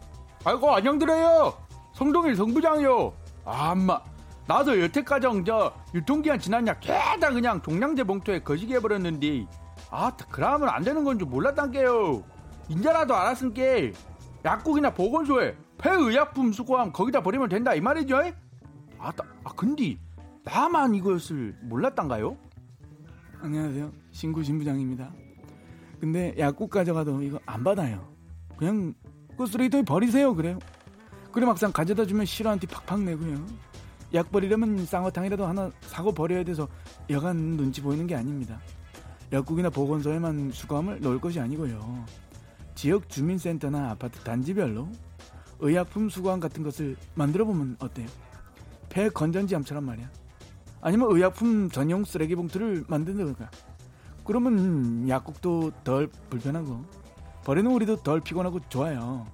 아이고 안녕드려요. 성동일 성부장이요. 아마 나도 여태까지 저 유통기한 지난 약 개다 그냥 종량제 봉투에 거시기 해버렸는데 아 그러면 안 되는 건 줄 몰랐단게요. 인자라도 알았은게 약국이나 보건소에 폐의약품 수거함 거기다 버리면 된다 이 말이죠? 아, 아 근데 나만 이것을 몰랐단가요?
안녕하세요. 신구 신부장입니다. 근데 약국 가져가도 이거 안 받아요. 그냥 그 쓰레기통에 버리세요. 그래요. 그래 막상 가져다 주면 싫어한 티 팍팍 내고요. 약 버리려면 쌍화탕이라도 하나 사고 버려야 돼서 여간 눈치 보이는 게 아닙니다. 약국이나 보건소에만 수거함을 넣을 것이 아니고요. 지역 주민센터나 아파트 단지별로 의약품 수거함 같은 것을 만들어 보면 어때요? 폐 건전지함처럼 말이야. 아니면 의약품 전용 쓰레기 봉투를 만든다든가 그러면 약국도 덜 불편하고 버리는 우리도 덜 피곤하고 좋아요.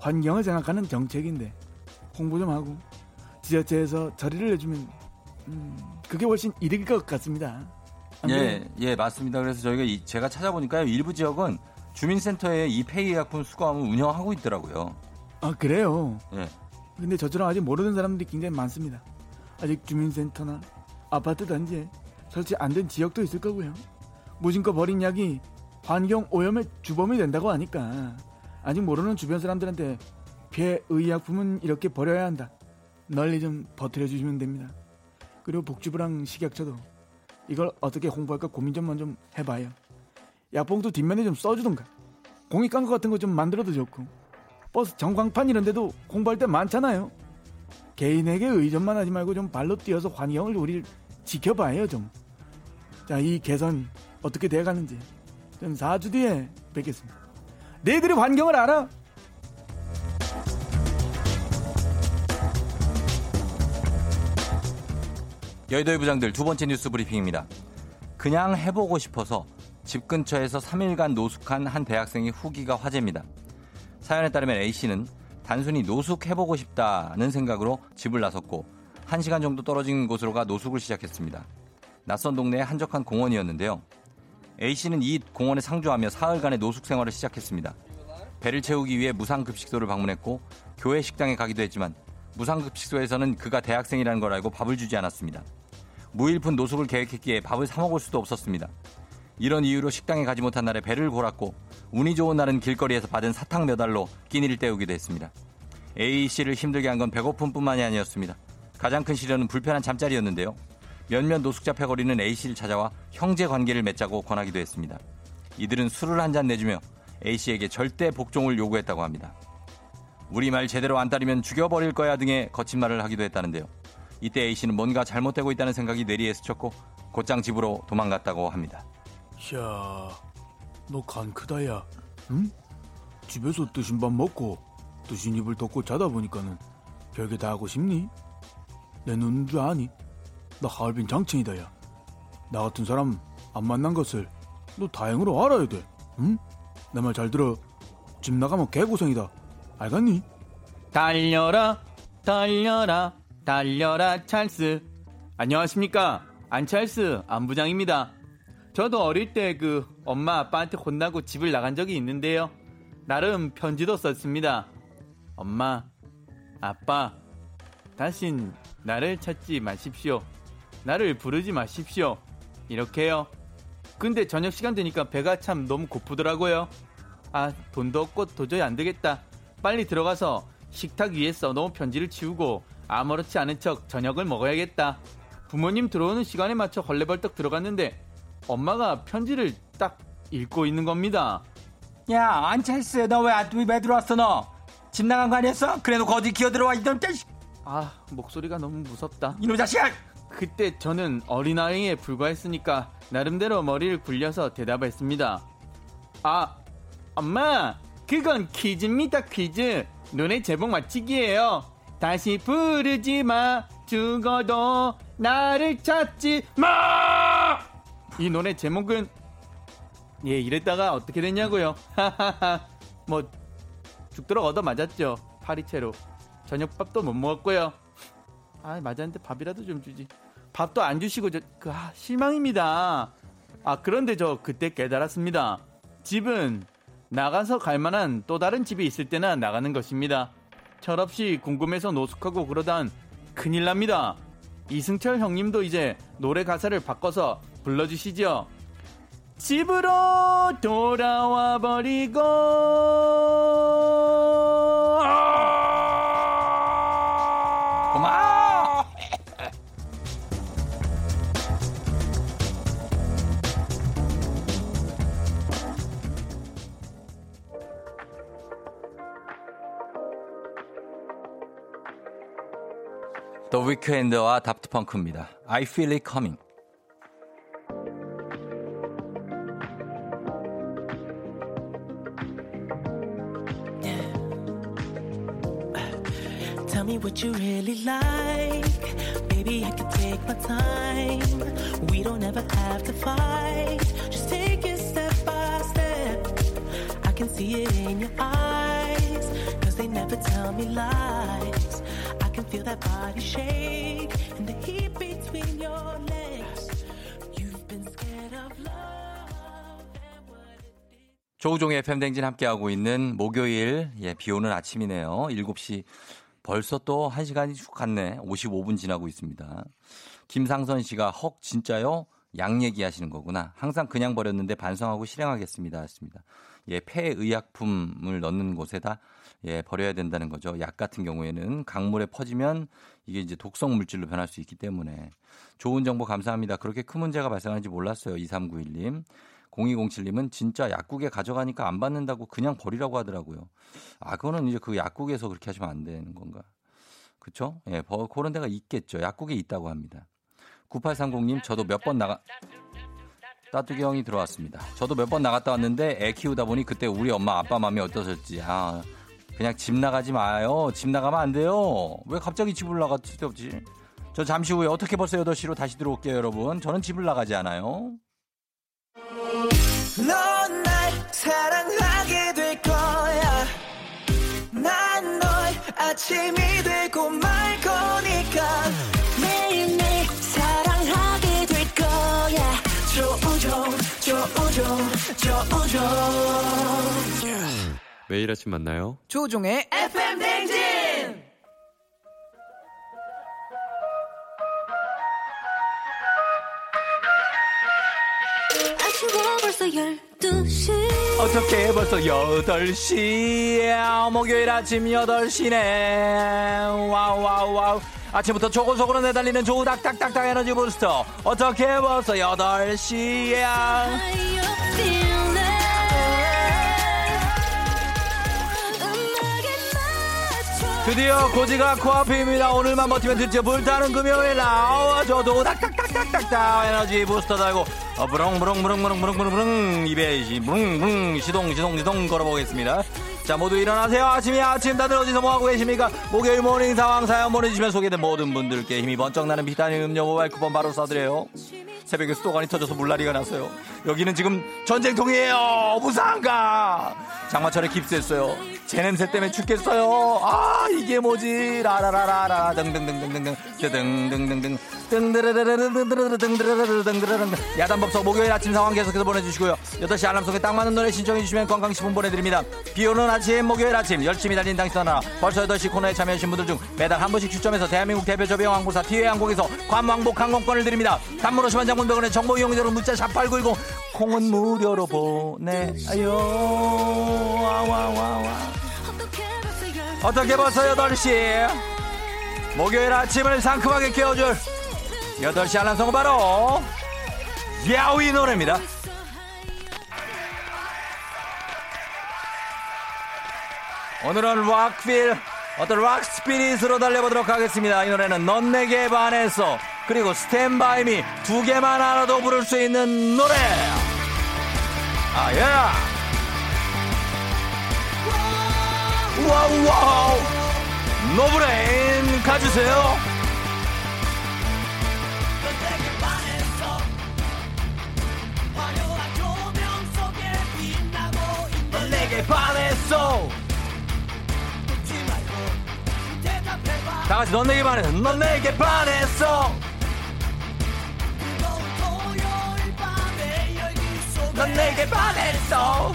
환경을 생각하는 정책인데 홍보 좀 하고 지자체에서 처리를 해주면 음, 그게 훨씬 이득일 것 같습니다.
예, 예, 맞습니다. 그래서 저희가 이, 제가 찾아보니까요, 일부 지역은 주민센터에 이 폐의약품 수거함을 운영하고 있더라고요.
아, 그래요? 예. 근데 저처럼 아직 모르는 사람들이 굉장히 많습니다. 아직 주민센터나 아파트 단지에 설치 안 된 지역도 있을 거고요. 무심코 버린 약이 환경 오염의 주범이 된다고 하니까 아직 모르는 주변 사람들한테 폐의약품은 이렇게 버려야 한다. 널리 좀 버텨 주시면 됩니다. 그리고 복지부랑 식약처도 이걸 어떻게 홍보할까 고민 좀 먼저 해봐요. 약봉투 뒷면에 좀 써주던가 공익 광고 같은 거 좀 만들어도 좋고 버스 전광판 이런 데도 홍보할 때 많잖아요. 개인에게 의존만 하지 말고 좀 발로 뛰어서 환경을 우리 지켜봐요 좀. 자, 이 개선 어떻게 돼가는지 전 4주 뒤에 뵙겠습니다. 너희들이 환경을 알아?
여의도의 부장들 두 번째 뉴스 브리핑입니다. 그냥 해보고 싶어서 집 근처에서 3일간 노숙한 한 대학생의 후기가 화제입니다. 사연에 따르면 A씨는 단순히 노숙해보고 싶다는 생각으로 집을 나섰고 1시간 정도 떨어진 곳으로 가 노숙을 시작했습니다. 낯선 동네의 한적한 공원이었는데요. A씨는 이 공원에 상주하며 사흘간의 노숙 생활을 시작했습니다. 배를 채우기 위해 무상급식소를 방문했고 교회 식당에 가기도 했지만 무상급식소에서는 그가 대학생이라는 걸 알고 밥을 주지 않았습니다. 무일푼 노숙을 계획했기에 밥을 사 먹을 수도 없었습니다. 이런 이유로 식당에 가지 못한 날에 배를 골았고 운이 좋은 날은 길거리에서 받은 사탕 몇 알로 끼니를 때우기도 했습니다. A 씨를 힘들게 한 건 배고픔뿐만이 아니었습니다. 가장 큰 시련은 불편한 잠자리였는데요. 몇몇 노숙자 패거리는 A 씨를 찾아와 형제 관계를 맺자고 권하기도 했습니다. 이들은 술을 한 잔 내주며 A 씨에게 절대 복종을 요구했다고 합니다. 우리 말 제대로 안 따르면 죽여버릴 거야 등의 거친 말을 하기도 했다는데요. 이때 A 씨는 뭔가 잘못되고 있다는 생각이 뇌리에 스쳤고 곧장 집으로 도망갔다고 합니다.
야, 너 간 크다야. 응? 집에서 뜨신 밥 먹고 뜨신 입을 덮고 자다 보니까는 별게 다 하고 싶니? 내 눈인 줄 아니? 나 하얼빈 장첸이다 야. 나 같은 사람 안 만난 것을 너 다행으로 알아야 돼. 응? 내 말 잘 들어. 집 나가면 개고생이다. 알겠니?
달려라, 달려라, 달려라, 찰스. 안녕하십니까. 안찰스 안부장입니다. 저도 어릴 때 그 엄마 아빠한테 혼나고 집을 나간 적이 있는데요. 나름 편지도 썼습니다. 엄마, 아빠, 다신 나를 찾지 마십시오. 나를 부르지 마십시오. 이렇게요. 근데 저녁 시간 되니까 배가 참 너무 고프더라고요. 아, 돈도 없고 도저히 안 되겠다. 빨리 들어가서 식탁 위에 써놓은 편지를 치우고 아무렇지 않은 척 저녁을 먹어야겠다. 부모님 들어오는 시간에 맞춰 걸레벌떡 들어갔는데 엄마가 편지를 딱 읽고 있는 겁니다.
야, 안찰스, 너왜 왜 들어왔어, 너? 집 나간 거 아니었어? 그래도 어디 기어 들어와, 이놈 자식!
아, 목소리가 너무 무섭다.
이놈 자식아!
그때 저는 어린아이에 불과했으니까 나름대로 머리를 굴려서 대답했습니다. 아, 엄마, 그건 퀴즈입니다, 퀴즈. 눈에 제목 맞히기예요. 다시 부르지 마, 죽어도 나를 찾지 마! 이 노래 제목은 예 이랬다가 어떻게 됐냐고요 하하하 뭐 죽도록 얻어 맞았죠 파리채로 저녁밥도 못 먹었고요 아 맞았는데 밥이라도 좀 주지. 밥도 안 주시고 저 그, 아, 실망입니다. 아 그런데 저 그때 깨달았습니다. 집은 나가서 갈 만한 또 다른 집이 있을 때나 나가는 것입니다. 철없이 궁금해서 노숙하고 그러단 큰일 납니다. 이승철 형님도 이제 노래 가사를 바꿔서 불러주시죠. 집으로 돌아와 버리고
더 위크엔드와 답트펑크입니다. I feel it coming.
Tell me what you really like. Baby, I can take my time. We don't ever have to fight. Just take it step by step. I can see it in your eyes. Cause they never tell me lies. Feel that body shake and the heat between your legs. You've been scared of love. and what it did.
조우종의 FM 댕진 함께하고 있는 목요일, 예, 비 오는 아침이네요. 7시 벌써 또 1시간이 쭉 갔네. 55분 지나고 있습니다. 김상선 씨가 헉 진짜요? 양 얘기하시는 거구나. 항상 그냥 버렸는데 반성하고 실행하겠습니다. 했습니다. 예, 폐의약품을 넣는 곳에다 예, 버려야 된다는 거죠. 약 같은 경우에는 강물에 퍼지면 이게 이제 독성 물질로 변할 수 있기 때문에 좋은 정보 감사합니다. 그렇게 큰 문제가 발생하는지 몰랐어요. 2391님. 0207님은 진짜 약국에 가져가니까 안 받는다고 그냥 버리라고 하더라고요. 아, 그거는 이제 그 약국에서 그렇게 하시면 안 되는 건가. 그쵸? 예, 버- 그런 데가 있겠죠. 약국에 있다고 합니다. 9830님, 저도 몇 번 나가, 따뚜기 형이 들어왔습니다. 저도 몇 번 나갔다 왔는데 애 키우다 보니 그때 우리 엄마 아빠 마음이 어떠셨지. 아, 그냥 집 나가지 마요. 집 나가면 안 돼요. 왜 갑자기 집을 나가 쓸데없지. 저 잠시 후에 어떻게 벌써 8시로 다시 들어올게요, 여러분. 저는 집을 나가지 않아요.
넌 날 사랑하게 될 거야. 난 널 아침이 되고 말 거니까. 매일매일 사랑하게 될 거야. 조우종, 조우종, 조우종.
매일 아침 만나요.
조종의 FM 댕진!
아쉬워 벌써 12시.
어떻게 벌써 8시야 목요일 아침 8시네. wow wow wow. 아침부터 초고속으로 내달리는 조우닥닥닥닥 에너지 부스터. 어떻게 벌써 8시야 드디어 고지가 코앞입니다. 오늘만 버티면 드디어 불타는 금요일 나와 저도 닥닥닥닥닥닥 에너지 부스터 달고 어, 부릉부릉부릉부릉부릉부릉 입에 시 부릉부릉 시동 시동 시동 걸어보겠습니다 자 모두 일어나세요. 아침이 아침 다들 어디서 뭐하고 계십니까? 목요일 morning 상황 사연 보내주시면 소개된 모든 분들께 힘이 번쩍 나는 비타민 음료 모바일 쿠폰 바로 쏴드려요. 새벽에 수도관이 터져서 물난리가 났어요. 여기는 지금 전쟁통이에요. 무사한가! 장마철에 깁스했어요. 제 냄새 때문에 죽겠어요. 아 이게 뭐지? 라라라라라. 등등등등등등 등등등등 등 야단법석 목요일 아침 상황 계속해서 보내주시고요. 8시 알람 속에 딱 맞는 노래 신청해주시면 건강식품 보내드립니다. 비 오는 아침 목요일 아침 열심히 달린 당신 하나 벌써 8시 코너에 참여하신 분들 중 매달 한 번씩 추첨해서 대한민국 대표 저비용 항공사 티웨이 항공에서 관왕복 항공권을 드립니다. 단문 50만 장군병원의 정보 이용료로 문자 샵8910 콩은 무료로 보내요. 와와와와 어떻게 벌써 8시 목요일 아침을 상큼하게 깨워줄 8시 알람송은 바로 야 이 노래입니다. 오늘은 rock feel 어떤 rock spirit으로 달려보도록 하겠습니다. 이 노래는 넌 내게 반했어 그리고 Stand By Me 두 개만 알아도 부를 수 있는 노래. 아예. 와우 와우. 노브레인 가주세요 넌 내게 반했어. 다 같이 넌 내게 반했어 넌 내게 반했어. 넌 내게 반했어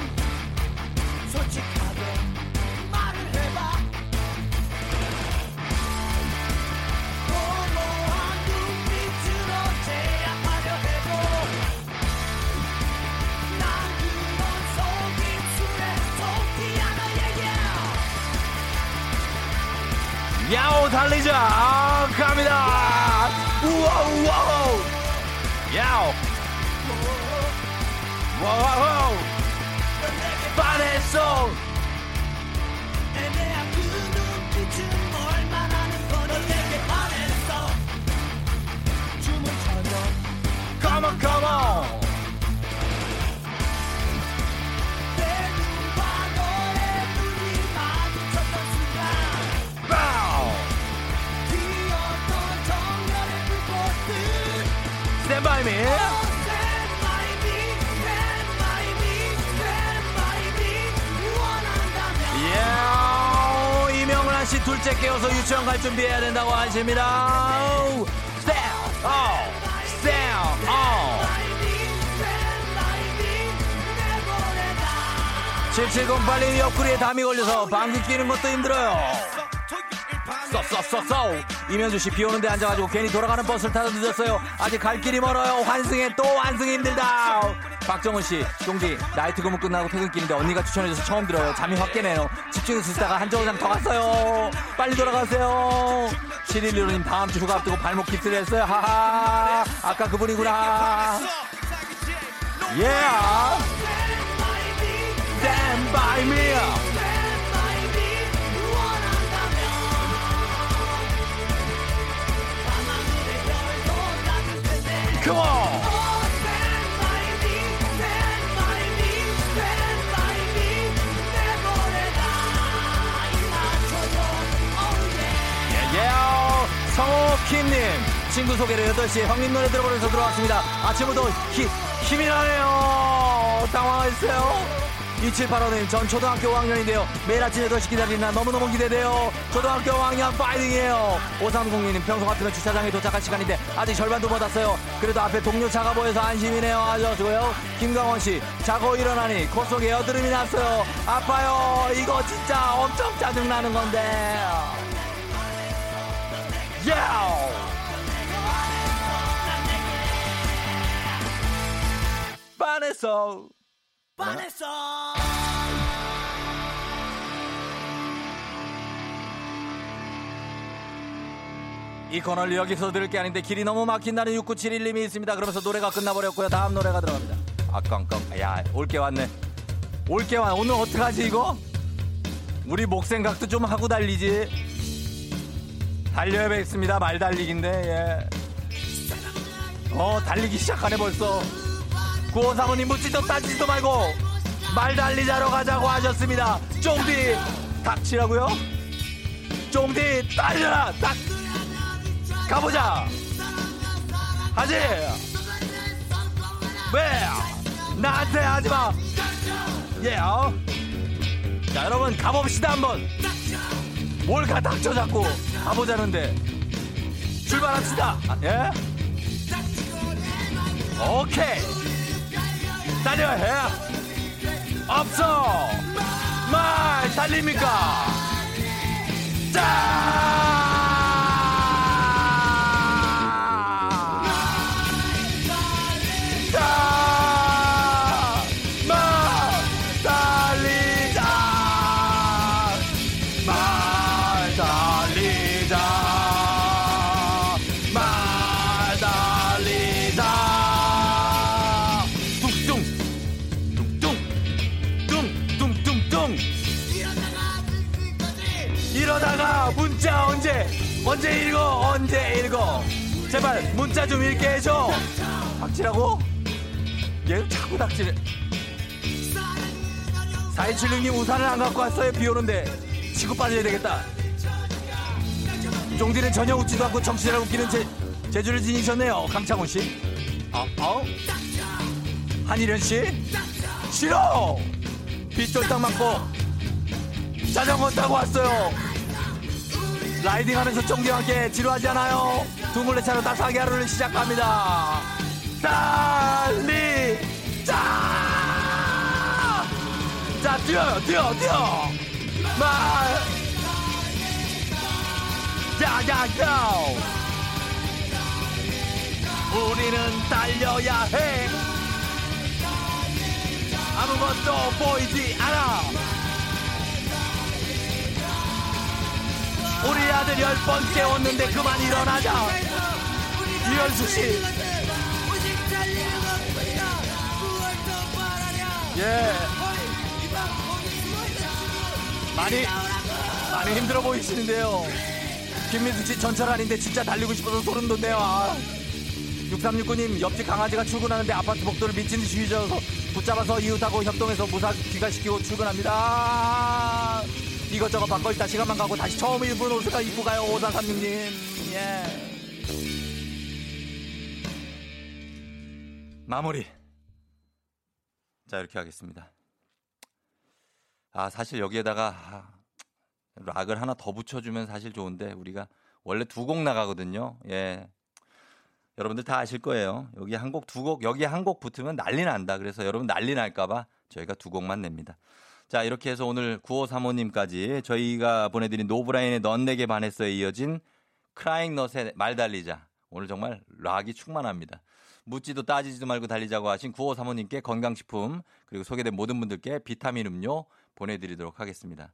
야오 달리자. 아, 갑니다. 우와우 와우 야오. 와우 반했어 애매한 그 눈빛은 얼마나 내게 반했어. 주문처럼 Come on come on. By me. 예, 이명란 씨 둘째 깨워서 유치원 갈 준비해야 된다고 하십니다. Oh. 7708님 옆구리에 담이 걸려서 방귀 뀌는 것도 힘들어요. 쏘쏘쏘쏘 이면주 씨 비 오는데 앉아가지고 괜히 돌아가는 버스를 타서 늦었어요. 아직 갈 길이 멀어요. 환승에 또 환승이 힘들다. 박정훈 씨, 쫑디 나이트 근무 끝나고 퇴근길인데 언니가 추천해줘서 처음 들어요. 잠이 확 깨네요. 집중해서 듣다가 한 정거장 더 갔어요. 빨리 돌아가세요. 7115님 다음 주 휴가 앞두고 발목 깁스를 했어요. 하하. 아까 그분이구나. Yeah. Stand by me. Come on. Yeah, yeah. 성옥희 형님 친구 소개를 8시에 형님 노래 들어보면서 들어왔습니다 아침부터 히, 힘이 나네요 당황했어요 2785님 전 초등학교 5학년인데요. 매일 아침 8시 기다리는 날 너무너무 기대돼요. 초등학교 5학년 파이팅이에요. 5306님 평소 같으면 주차장에 도착할 시간인데 아직 절반도 못 왔어요. 그래도 앞에 동료 차가 보여서 안심이네요. 아저수고요. 김강원 씨 자고 일어나니 코 속에 여드름이 났어요. 아파요. 이거 진짜 엄청 짜증나는 건데. 야우 반했어 이 코너를 여기서 들을 게 아닌데 길이 너무 막힌다는 6971님이 있습니다. 그러면서 노래가 끝나버렸고요. 다음 노래가 들어갑니다. 아, 깡깡. 야, 올게 왔네. 올게 왔. 오늘 어떡하지, 이거? 우리 목 생각도 좀 하고 달리지. 달려야겠습니다. 말 달리기인데, 예. 어, 달리기 시작하네, 벌써. 구호 사모님 묻지도 따지지도 말고, 말 달리자러 가자고 하셨습니다. 쫑디, 닥치라고요? 쫑디, 달려라! 딱! 가보자. 하지. 왜? 나한테 하지 마. 예. 어? 자, 여러분 가봅시다 한번. 뭘가 닥쳐 잡고 가보자는데. 출발합시다. 아, 예? 오케이. 달려 해. 없어. 말 달립니까? 자! 좀 읽게 해줘 닥치라고? 얘 자꾸 닥치네. 4276님 우산을 안 갖고 왔어요. 비 오는데. 치고 빠져야 되겠다. 종디는 전혀 웃지도 않고 정치를 웃기는 제, 재주를 지니셨네요. 강창훈씨. 어, 어? 한일현 씨? 싫어! 빗 쫄딱 맞고 자전거 타고 왔어요. 라이딩하면서 쫑디와 함께 지루하지 않아요? 두물레차로 따스하게 하루를 시작합니다. 달리 자! 자 뛰어요 뛰어 뛰어 말 야야야 우리는 달려야 해 아무것도 보이지 않아 우리 아들 열 번 깨웠는데 그만 일어나자. 이현수 씨. 예. 많이 많이 힘들어 보이시는데요. 김민수 씨 전철 아닌데 진짜 달리고 싶어서 소름 돋네요. 아. 6369님 옆집 강아지가 출근하는데 아파트 복도를 미친 듯이 휘저어서 붙잡아서 이웃하고 협동해서 무사 귀가시키고 출근합니다. 이것저것 바꿔 있다. 시간만 가고 다시 처음 입은 옷을 입고 가요 5436님. 예. 마무리. 자 이렇게 하겠습니다. 아 사실 여기에다가 아, 락을 하나 더 붙여주면 사실 좋은데 우리가 원래 두 곡 나가거든요. 예. 여러분들 다 아실 거예요. 여기 한 곡 두 곡 여기 한 곡 붙으면 난리 난다. 그래서 여러분 난리 날까봐 저희가 두 곡만 냅니다 자, 이렇게 해서 오늘 9535님까지 저희가 보내드린 노브라인의 넌 내게 반했어에 이어진 크라잉 넛의 말 달리자. 오늘 정말 락이 충만합니다. 묻지도 따지지도 말고 달리자고 하신 9535님께 건강식품 그리고 소개된 모든 분들께 비타민 음료 보내드리도록 하겠습니다.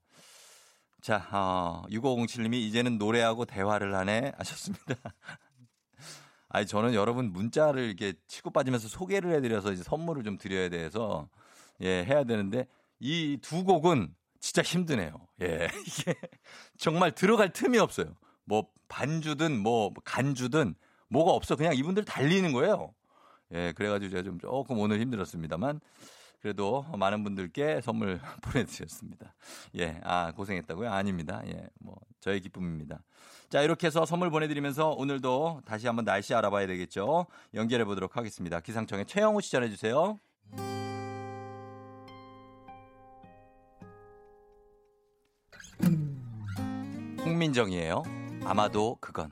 자, 어, 6507님이 이제는 노래하고 대화를 하네 하셨습니다. (laughs) 아니, 저는 여러분 문자를 이렇게 치고 빠지면서 소개를 해드려서 이제 선물을 좀 드려야 돼서 예, 해야 되는데 이 두 곡은 진짜 힘드네요. 예. (laughs) 이게 정말 들어갈 틈이 없어요. 뭐 반주든 뭐 간주든 뭐가 없어. 그냥 이분들 달리는 거예요. 예. 그래가지고 제가 좀 조금 오늘 힘들었습니다만 그래도 많은 분들께 선물 (laughs) 보내드렸습니다. 예, 아 고생했다고요? 아닙니다. 예, 뭐 저의 기쁨입니다. 자, 이렇게 해서 선물 보내드리면서 오늘도 다시 한번 날씨 알아봐야 되겠죠. 연결해 보도록 하겠습니다. 기상청의 최영우 씨 전해주세요. 홍민정이에요. 아마도 그건.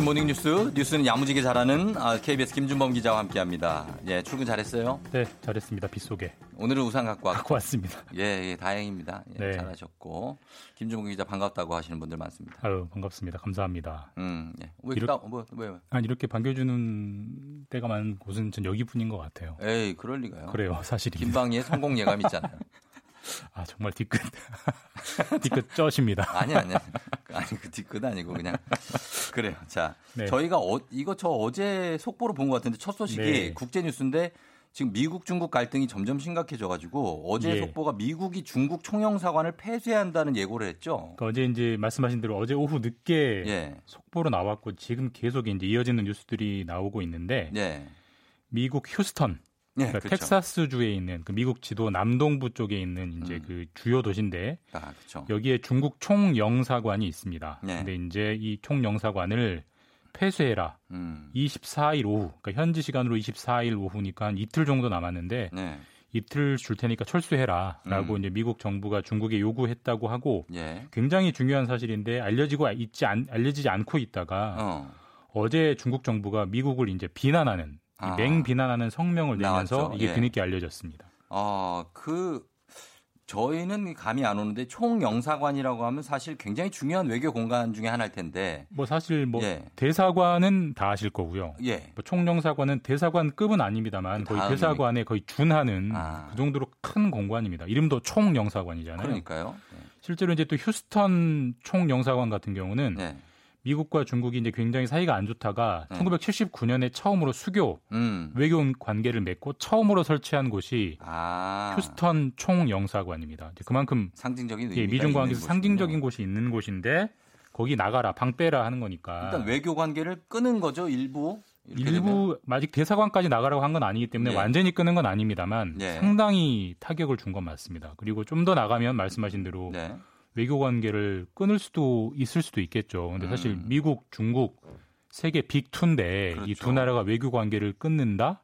간추린 morning 뉴스 뉴스는 야무지게 잘하는 아, KBS 김준범 기자와 함께합니다. 예, 출근 잘했어요.
네, 잘했습니다. 빗속에
오늘은 우산 갖고 왔고.
갖고 왔습니다.
예, 예 다행입니다. 예,
네.
잘하셨고 김준범 기자 반갑다고 하시는 분들 많습니다.
아유 반갑습니다. 감사합니다.
음, 예. 왜
이렇게-
뭐, 왜, 왜?
아 이렇게 반겨주는 때가 많은 곳은 전 여기뿐인 것 같아요.
에이, 그럴 리가요.
그래요, 사실입니다.
김방희의 성공 예감 있잖아요. (laughs)
아 정말 뒤끝 (laughs) 뒤끝 쩌십니다. (laughs)
아니 아니 아니 그 뒤끝 아니고 그냥 (laughs) 그래요. 자,
네.
저희가 어, 이거 저 어제 속보로 본 것 같은데 첫 소식이
네.
국제 뉴스인데 지금 미국 중국 갈등이 점점 심각해져가지고 어제
예.
속보가 미국이 중국 총영사관을 폐쇄한다는 예고를 했죠.
그러니까 어제 이제 말씀하신 대로 어제 오후 늦게
예,
속보로 나왔고 지금 계속 이제 이어지는 뉴스들이 나오고 있는데
예,
미국 휴스턴
예,
그러니까
그렇죠.
텍사스 주에 있는 그 미국 지도 남동부 쪽에 있는 이제
음.
그 주요 도시인데
아, 그렇죠.
여기에 중국 총영사관이 있습니다.
네.
근데 이제 이 총영사관을 폐쇄해라.
음,
24일 오후, 그러니까 현지 시간으로 24일 오후니까 한 이틀 정도 남았는데
네,
이틀 줄 테니까 철수해라라고
음.
이제 미국 정부가 중국에 요구했다고 하고
예,
굉장히 중요한 사실인데 알려지고 있지 않, 알려지지 않고 있다가
어,
어제 중국 정부가 미국을 이제 비난하는 이
아.
맹 비난하는 성명을 내면서
나왔죠.
이게
예.
뒤늦게 알려졌습니다.
아, 그 저희는 감이 안 오는데 총영사관이라고 하면 사실 굉장히 중요한 외교 공간 중에 하나일 텐데,
뭐 사실 뭐
예.
대사관은 다 아실 거고요.
예,
뭐 총영사관은 대사관급은 아닙니다만
그
거의 대사관에 거의 준하는
아.
그 정도로 큰 공관입니다. 이름도 총영사관이잖아요.
그러니까요.
실제로 이제 또 휴스턴 총영사관 같은 경우는
네,
미국과 중국이 이제 굉장히 사이가 안 좋다가
네.
1979년에 처음으로 수교
음,
외교 관계를 맺고 처음으로 설치한 곳이
아,
휴스턴 총영사관입니다. 그만큼
상징적인
예, 미중 관계에서 상징적인.
곳이
있는 곳인데 거기 나가라 방 빼라 하는 거니까
일단 외교 관계를 끊은 거죠 일부. 이렇게 되면?
일부 아직 대사관까지 나가라고 한 건 아니기 때문에
예.
완전히 끊은 건 아닙니다만
예.
상당히 타격을 준 건 맞습니다. 그리고 좀 더 나가면 말씀하신 대로
네.
외교 관계를 끊을 수도 있을 수도 있겠죠. 근데 사실
음.
미국, 중국 세계 빅2인데 이
그렇죠.
두 나라가 외교 관계를 끊는다?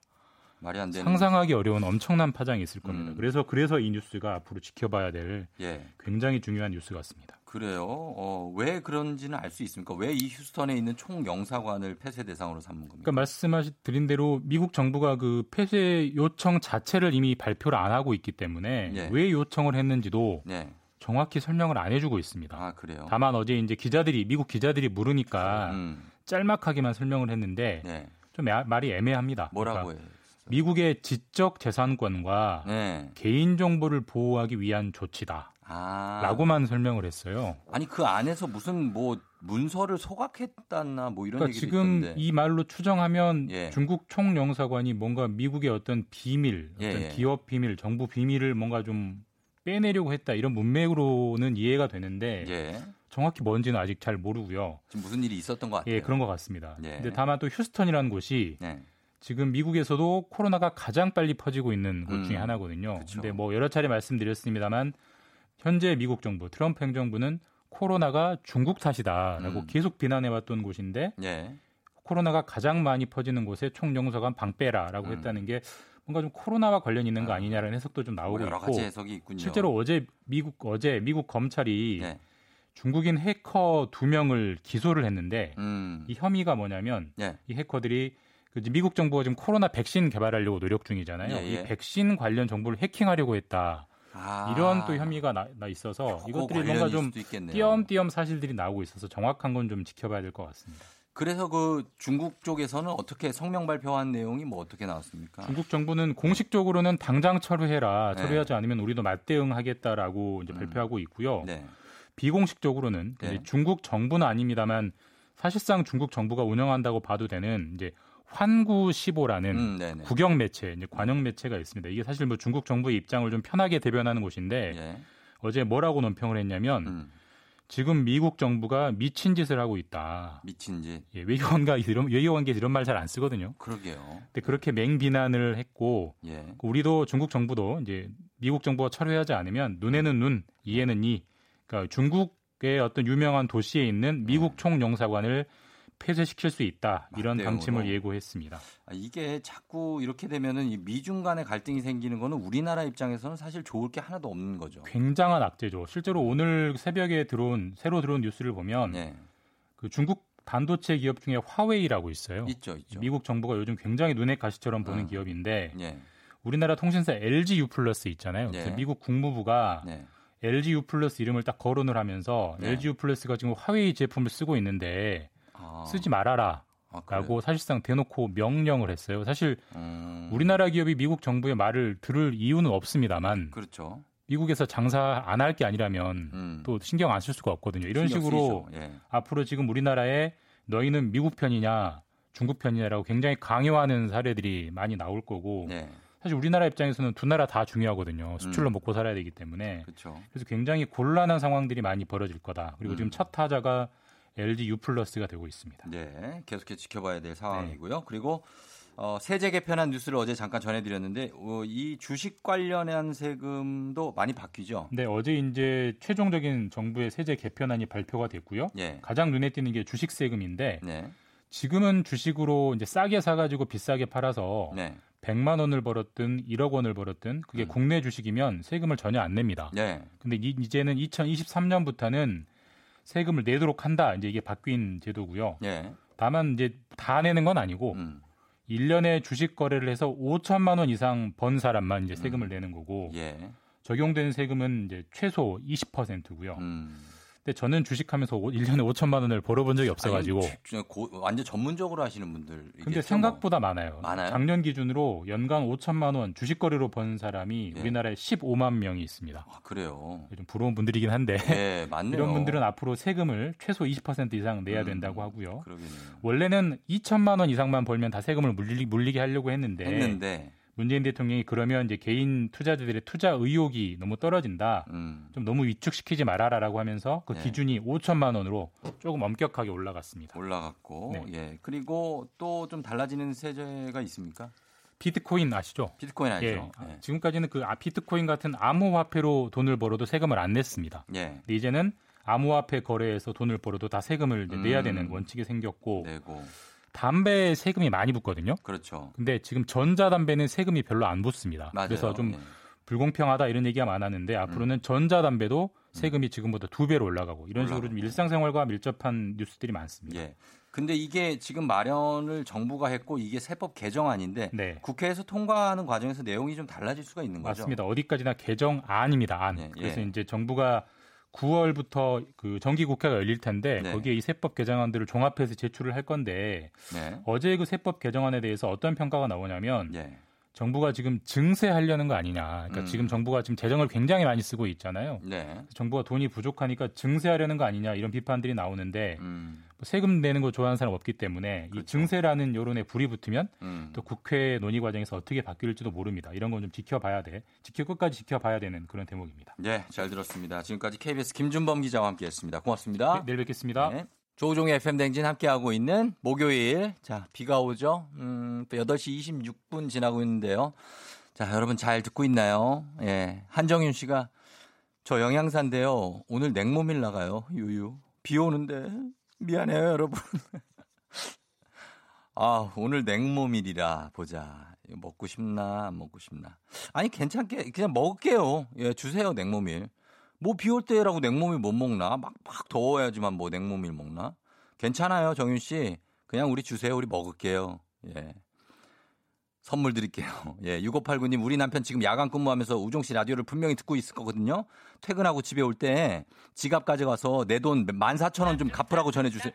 말이 안 되는.
상상하기 어려운 엄청난 파장이 있을 겁니다.
음.
그래서 그래서 이 뉴스가 앞으로 지켜봐야 될
예.
굉장히 중요한 뉴스 같습니다.
그래요. 어, 왜 그런지는 알 수 있습니까? 왜 이 휴스턴에 있는 총영사관을 폐쇄 대상으로 삼는 겁니까?
그러니까 말씀하신 드린 대로 미국 정부가 그 폐쇄 요청 자체를 이미 발표를 안 하고 있기 때문에
예.
왜 요청을 했는지도
네.
정확히 설명을 안 해주고 있습니다.
아 그래요.
다만 어제 이제 기자들이 미국 기자들이 물으니까
음.
짤막하게만 설명을 했는데
네.
좀 애- 말이 애매합니다.
뭐라고
그러니까
해요?
미국의 지적 재산권과
네.
개인 정보를 보호하기 위한 조치다.
아.
라고만 설명을 했어요.
아니 그 안에서 무슨 뭐 문서를 소각했다나 뭐 이런
그러니까
얘기도
지금
있던데.
이 말로 추정하면
예.
중국 총영사관이 뭔가 미국의 어떤 비밀,
예,
어떤
예.
기업 비밀, 정부 비밀을 뭔가 좀 빼내려고 했다 이런 문맥으로는 이해가 되는데
예.
정확히 뭔지는 아직 잘 모르고요.
지금 무슨 일이 있었던 것 같아요.
예, 그런 것 같습니다.
예.
근데 다만 또 휴스턴이라는 곳이
네.
지금 미국에서도 코로나가 가장 빨리 퍼지고 있는 곳 중에
음,
하나거든요.
그쵸.
근데 뭐 여러 차례 말씀드렸습니다만 현재 미국 정부 트럼프 행정부는 코로나가 중국 탓이다라고
음.
계속 비난해왔던 곳인데
예.
코로나가 가장 많이 퍼지는 곳에 총영사관 방빼라라고
음.
했다는 게 뭔가 좀 코로나와 관련 있는 거
아.
아니냐라는 해석도 좀 나오고
뭐 여러
있고
가지 해석이 있군요.
실제로 어제 미국 어제 미국 검찰이
네.
중국인 해커 두 명을 기소를 했는데
음.
이 혐의가 뭐냐면
예.
이 해커들이 그 미국 정부가 지금 코로나 백신 개발하려고 노력 중이잖아요.
예, 예.
이 백신 관련 정보를 해킹하려고 했다.
아.
이런 또 혐의가 나, 나 있어서 이것들이 뭔가 좀. 띄엄띄엄 사실들이 나오고 있어서 정확한 건 좀 지켜봐야 될 것 같습니다.
그래서 그 중국 쪽에서는 어떻게 성명 발표한 내용이 뭐 어떻게 나왔습니까?
중국 정부는 공식적으로는 당장 철회해라.
네.
철회하지 않으면 우리도 맞대응하겠다라고 이제
음.
발표하고 있고요.
네.
비공식적으로는
네.
중국 정부는 아닙니다만 사실상 중국 정부가 운영한다고 봐도 되는 이제 환구시보라는
음, 네네.
국영 매체, 이제 관영 매체가 있습니다. 이게 사실 뭐 중국 정부의 입장을 좀 편하게 대변하는 곳인데
예.
어제 뭐라고 논평을 했냐면
음.
지금 미국 정부가 미친 짓을 하고 있다.
미친 짓.
예, 외교관과 이런 외교관계에서 이런 말 잘 안 쓰거든요.
그러게요.
근데 그렇게 맹비난을 했고
예.
우리도 중국 정부도 이제 미국 정부가 철회하지 않으면 눈에는 눈, 이에는 이. 그러니까 중국의 어떤 유명한 도시에 있는 미국 총영사관을 폐쇄시킬 수 있다. 이런. 방침을 예고했습니다.
아, 이게 자꾸 이렇게 되면은 이 미중 간의 갈등이 생기는 거는 우리나라 입장에서는 사실 좋을 게 하나도 없는 거죠.
굉장한 악재죠. 실제로 오늘 새벽에 들어온 새로 들어온 뉴스를 보면
예.
그 중국 반도체 기업 중에 화웨이라고 있어요.
있죠, 있죠.
미국 정부가 요즘 굉장히 눈에 가시처럼 보는
음.
기업인데
예.
우리나라 통신사 LG U 플러스 있잖아요.
네.
미국 국무부가
네.
LG U 플러스 이름을 딱 거론을 하면서
네.
LG U 플러스가 지금 화웨이 제품을 쓰고 있는데
아,
쓰지 말아라.
아?
라고 사실상 대놓고 명령을 했어요. 사실
음,
우리나라 기업이 미국 정부의 말을 들을 이유는 없습니다만
그렇죠.
미국에서 장사 안 할 게 아니라면
음.
또 신경 안 쓸 수가 없거든요. 이런 식으로.
예.
앞으로 지금 우리나라에 너희는 미국 편이냐 중국 편이냐라고 굉장히 강요하는 사례들이 많이 나올 거고
네.
사실 우리나라 입장에서는 두 나라 다 중요하거든요. 수출로
음.
먹고 살아야 되기 때문에
그렇죠.
그래서 굉장히 곤란한 상황들이 많이 벌어질 거다. 그리고
음.
지금 첫 타자가 LG U 플러스가 되고 있습니다.
네, 계속해서 지켜봐야 될
네.
상황이고요. 그리고 어, 세제 개편한 뉴스를 어제 잠깐 전해드렸는데 어, 이 주식 관련한 세금도 많이 바뀌죠.
네, 어제 이제 최종적인 정부의 세제 개편안이 발표가 됐고요.
예.
가장 눈에 띄는 게 주식 세금인데
네.
지금은 주식으로 이제 싸게 사가지고 비싸게 팔아서
네.
100만 원을 벌었든 1억 원을 벌었든 그게
음.
국내 주식이면 세금을 전혀 안 냅니다.
네.
근데 이- 이제는 2023년부터는 세금을 내도록 한다. 이제 이게 바뀐 제도고요.
예.
다만 이제 다 내는 건 아니고
음.
1년에 주식 거래를 해서 5천만 원 이상 번 사람만 이제 세금을
음.
내는 거고
예.
적용되는 세금은 이제 최소 20%고요.
음.
근데 저는 주식하면서 1년에 5천만 원을 벌어본 적이 없어가지고.
아니, 주- 고- 완전 전문적으로 하시는 분들.
근데 생각보다 많아요.
뭐. 많아요?
작년 기준으로 연간 5천만 원 주식 거래로 번 사람이
예.
우리나라에 15만 명이 있습니다.
아, 그래요.
좀 부러운 분들이긴 한데
예, 맞네요.
이런 분들은 앞으로 세금을 최소 20% 이상 내야
음,
된다고 하고요.
그러겠네요.
원래는 2천만 원 이상만 벌면 다 세금을 물리, 물리게 하려고 했는데,
했는데
문재인 대통령이 그러면 이제 개인 투자자들의 투자 의욕이 너무 떨어진다.
음.
좀 너무 위축시키지 말아라라고 하면서 그
네.
기준이 5천만 원으로 조금 엄격하게 올라갔습니다.
올라갔고
네.
예. 그리고 또 좀 달라지는 세제가 있습니까?
비트코인 아시죠?
비트코인 알죠?
예.
예.
지금까지는 그 아, 비트코인 같은 암호화폐로 돈을 벌어도 세금을 안 냈습니다.
예.
근데 이제는 암호화폐 거래에서 돈을 벌어도 다 세금을 이제 내야
음.
되는 원칙이 생겼고
내고
담배에 세금이 많이 붙거든요.
그렇죠.
근데 지금 전자담배는 세금이 별로 안 붙습니다.
맞아요.
그래서 좀
예.
불공평하다 이런 얘기가 많았는데 앞으로는 전자담배도 세금이 지금보다 두 배로 올라가고 이런 식으로 좀
음.
일상생활과 밀접한 뉴스들이 많습니다.
예. 근데 이게 지금 마련을 정부가 했고 이게 세법 개정안인데
네.
국회에서 통과하는 과정에서 내용이 좀 달라질 수가 있는 거죠.
맞습니다. 어디까지나 개정안입니다. 안.
예,
그래서
예.
이제 정부가 9월부터 그 정기 국회가 열릴 텐데
네.
거기에 이 세법 개정안들을 종합해서 제출을 할 건데
네.
어제 그 세법 개정안에 대해서 어떤 평가가 나오냐면
예.
정부가 지금 증세하려는 거 아니냐. 그러니까
음.
지금 정부가 지금 재정을 굉장히 많이 쓰고 있잖아요.
네.
정부가 돈이 부족하니까 증세하려는 거 아니냐 이런 비판들이 나오는데
음.
뭐 세금 내는 거 좋아하는 사람 없기 때문에 이 증세라는 여론에 불이 붙으면
음.
또 국회 논의 과정에서 어떻게 바뀔지도 모릅니다. 이런 건 좀 지켜봐야 돼. 지켜 끝까지 지켜봐야 되는 그런 대목입니다.
네, 잘 들었습니다. 지금까지 KBS 김준범 기자와 함께했습니다. 고맙습니다.
네, 내일 뵙겠습니다.
네. 조종의 FM 댕진 함께하고 있는 목요일. 자, 비가 오죠? 음, 또 8시 26분 지나고 있는데요. 자, 여러분 잘 듣고 있나요? 예. 한정윤 씨가 저 영양사인데요. 오늘 냉모밀 나가요. 유유. 비 오는데. 미안해요, 여러분. (laughs) 아, 오늘 냉모밀이라 보자. 먹고 싶나, 안 먹고 싶나. 아니, 괜찮게, 그냥 먹을게요. 예, 주세요, 냉모밀. 뭐 비 올 때라고 냉모밀 못 먹나? 막, 막 더워야지만 뭐 냉모밀 먹나? 괜찮아요, 정윤 씨. 그냥 우리 주세요. 우리 먹을게요. 예. 선물 드릴게요. (laughs) 예, 6589님, 우리 남편 지금 야간 근무하면서 우종 씨 라디오를 분명히 듣고 있을 거거든요. 퇴근하고 집에 올 때 지갑 가져가서 내 돈 14,000원 좀 갚으라고 전해주세요.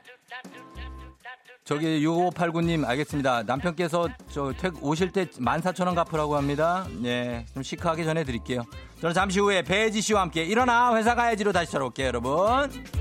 저기 6589님, 알겠습니다. 남편께서 저 퇴, 오실 때 14,000원 갚으라고 합니다. 예, 좀 시크하게 전해드릴게요. 저는 잠시 후에 배지 씨와 함께 일어나 회사 가야지로 다시 찾아올게요, 여러분.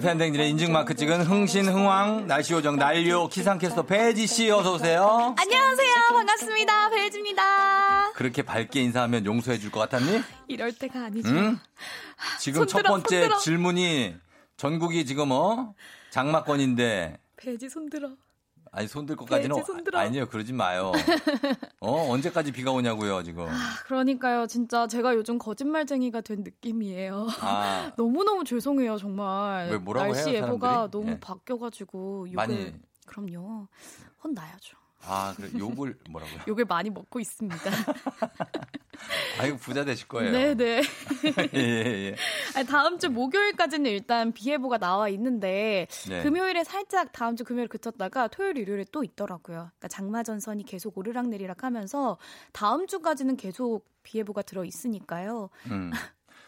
FM 댕진의 인증마크 찍은 흥신 흥왕 날씨요정 난료 기상캐스터 배지 씨 어서 오세요
안녕하세요. 반갑습니다. 배지입니다.
그렇게 밝게 인사하면 용서해 줄 것 같았니?
이럴 때가 아니죠.
응? 지금 첫
손들어,
번째
손들어.
질문이 전국이 지금 어 장마권인데
배지 손들어.
아니 손들 것까지는
돼지 손들어.
아니에요 그러지 마요. (laughs) 어 언제까지 비가 오냐고요 지금.
그러니까요. 진짜 제가 요즘 거짓말쟁이가 된 느낌이에요.
아 (laughs)
너무 너무 죄송해요, 정말. 날씨
해요,
예보가? 너무
예.
바뀌어가지고 욕을
많이
그럼요. 혼나야죠.
아 그래 욕을 뭐라고요?
욕을 많이 먹고 있습니다.
아이고 부자 되실 거예요.
네네. (laughs)
예, 예, 예.
아니, 다음 주 목요일까지는 일단 비 예보가 나와 있는데
네.
금요일에 살짝 다음 주 금요일 그쳤다가 토요일 일요일에 또 있더라고요. 그러니까 장마 전선이 계속 오르락내리락 하면서 다음 주까지는 계속 비 예보가 들어 있으니까요.
음.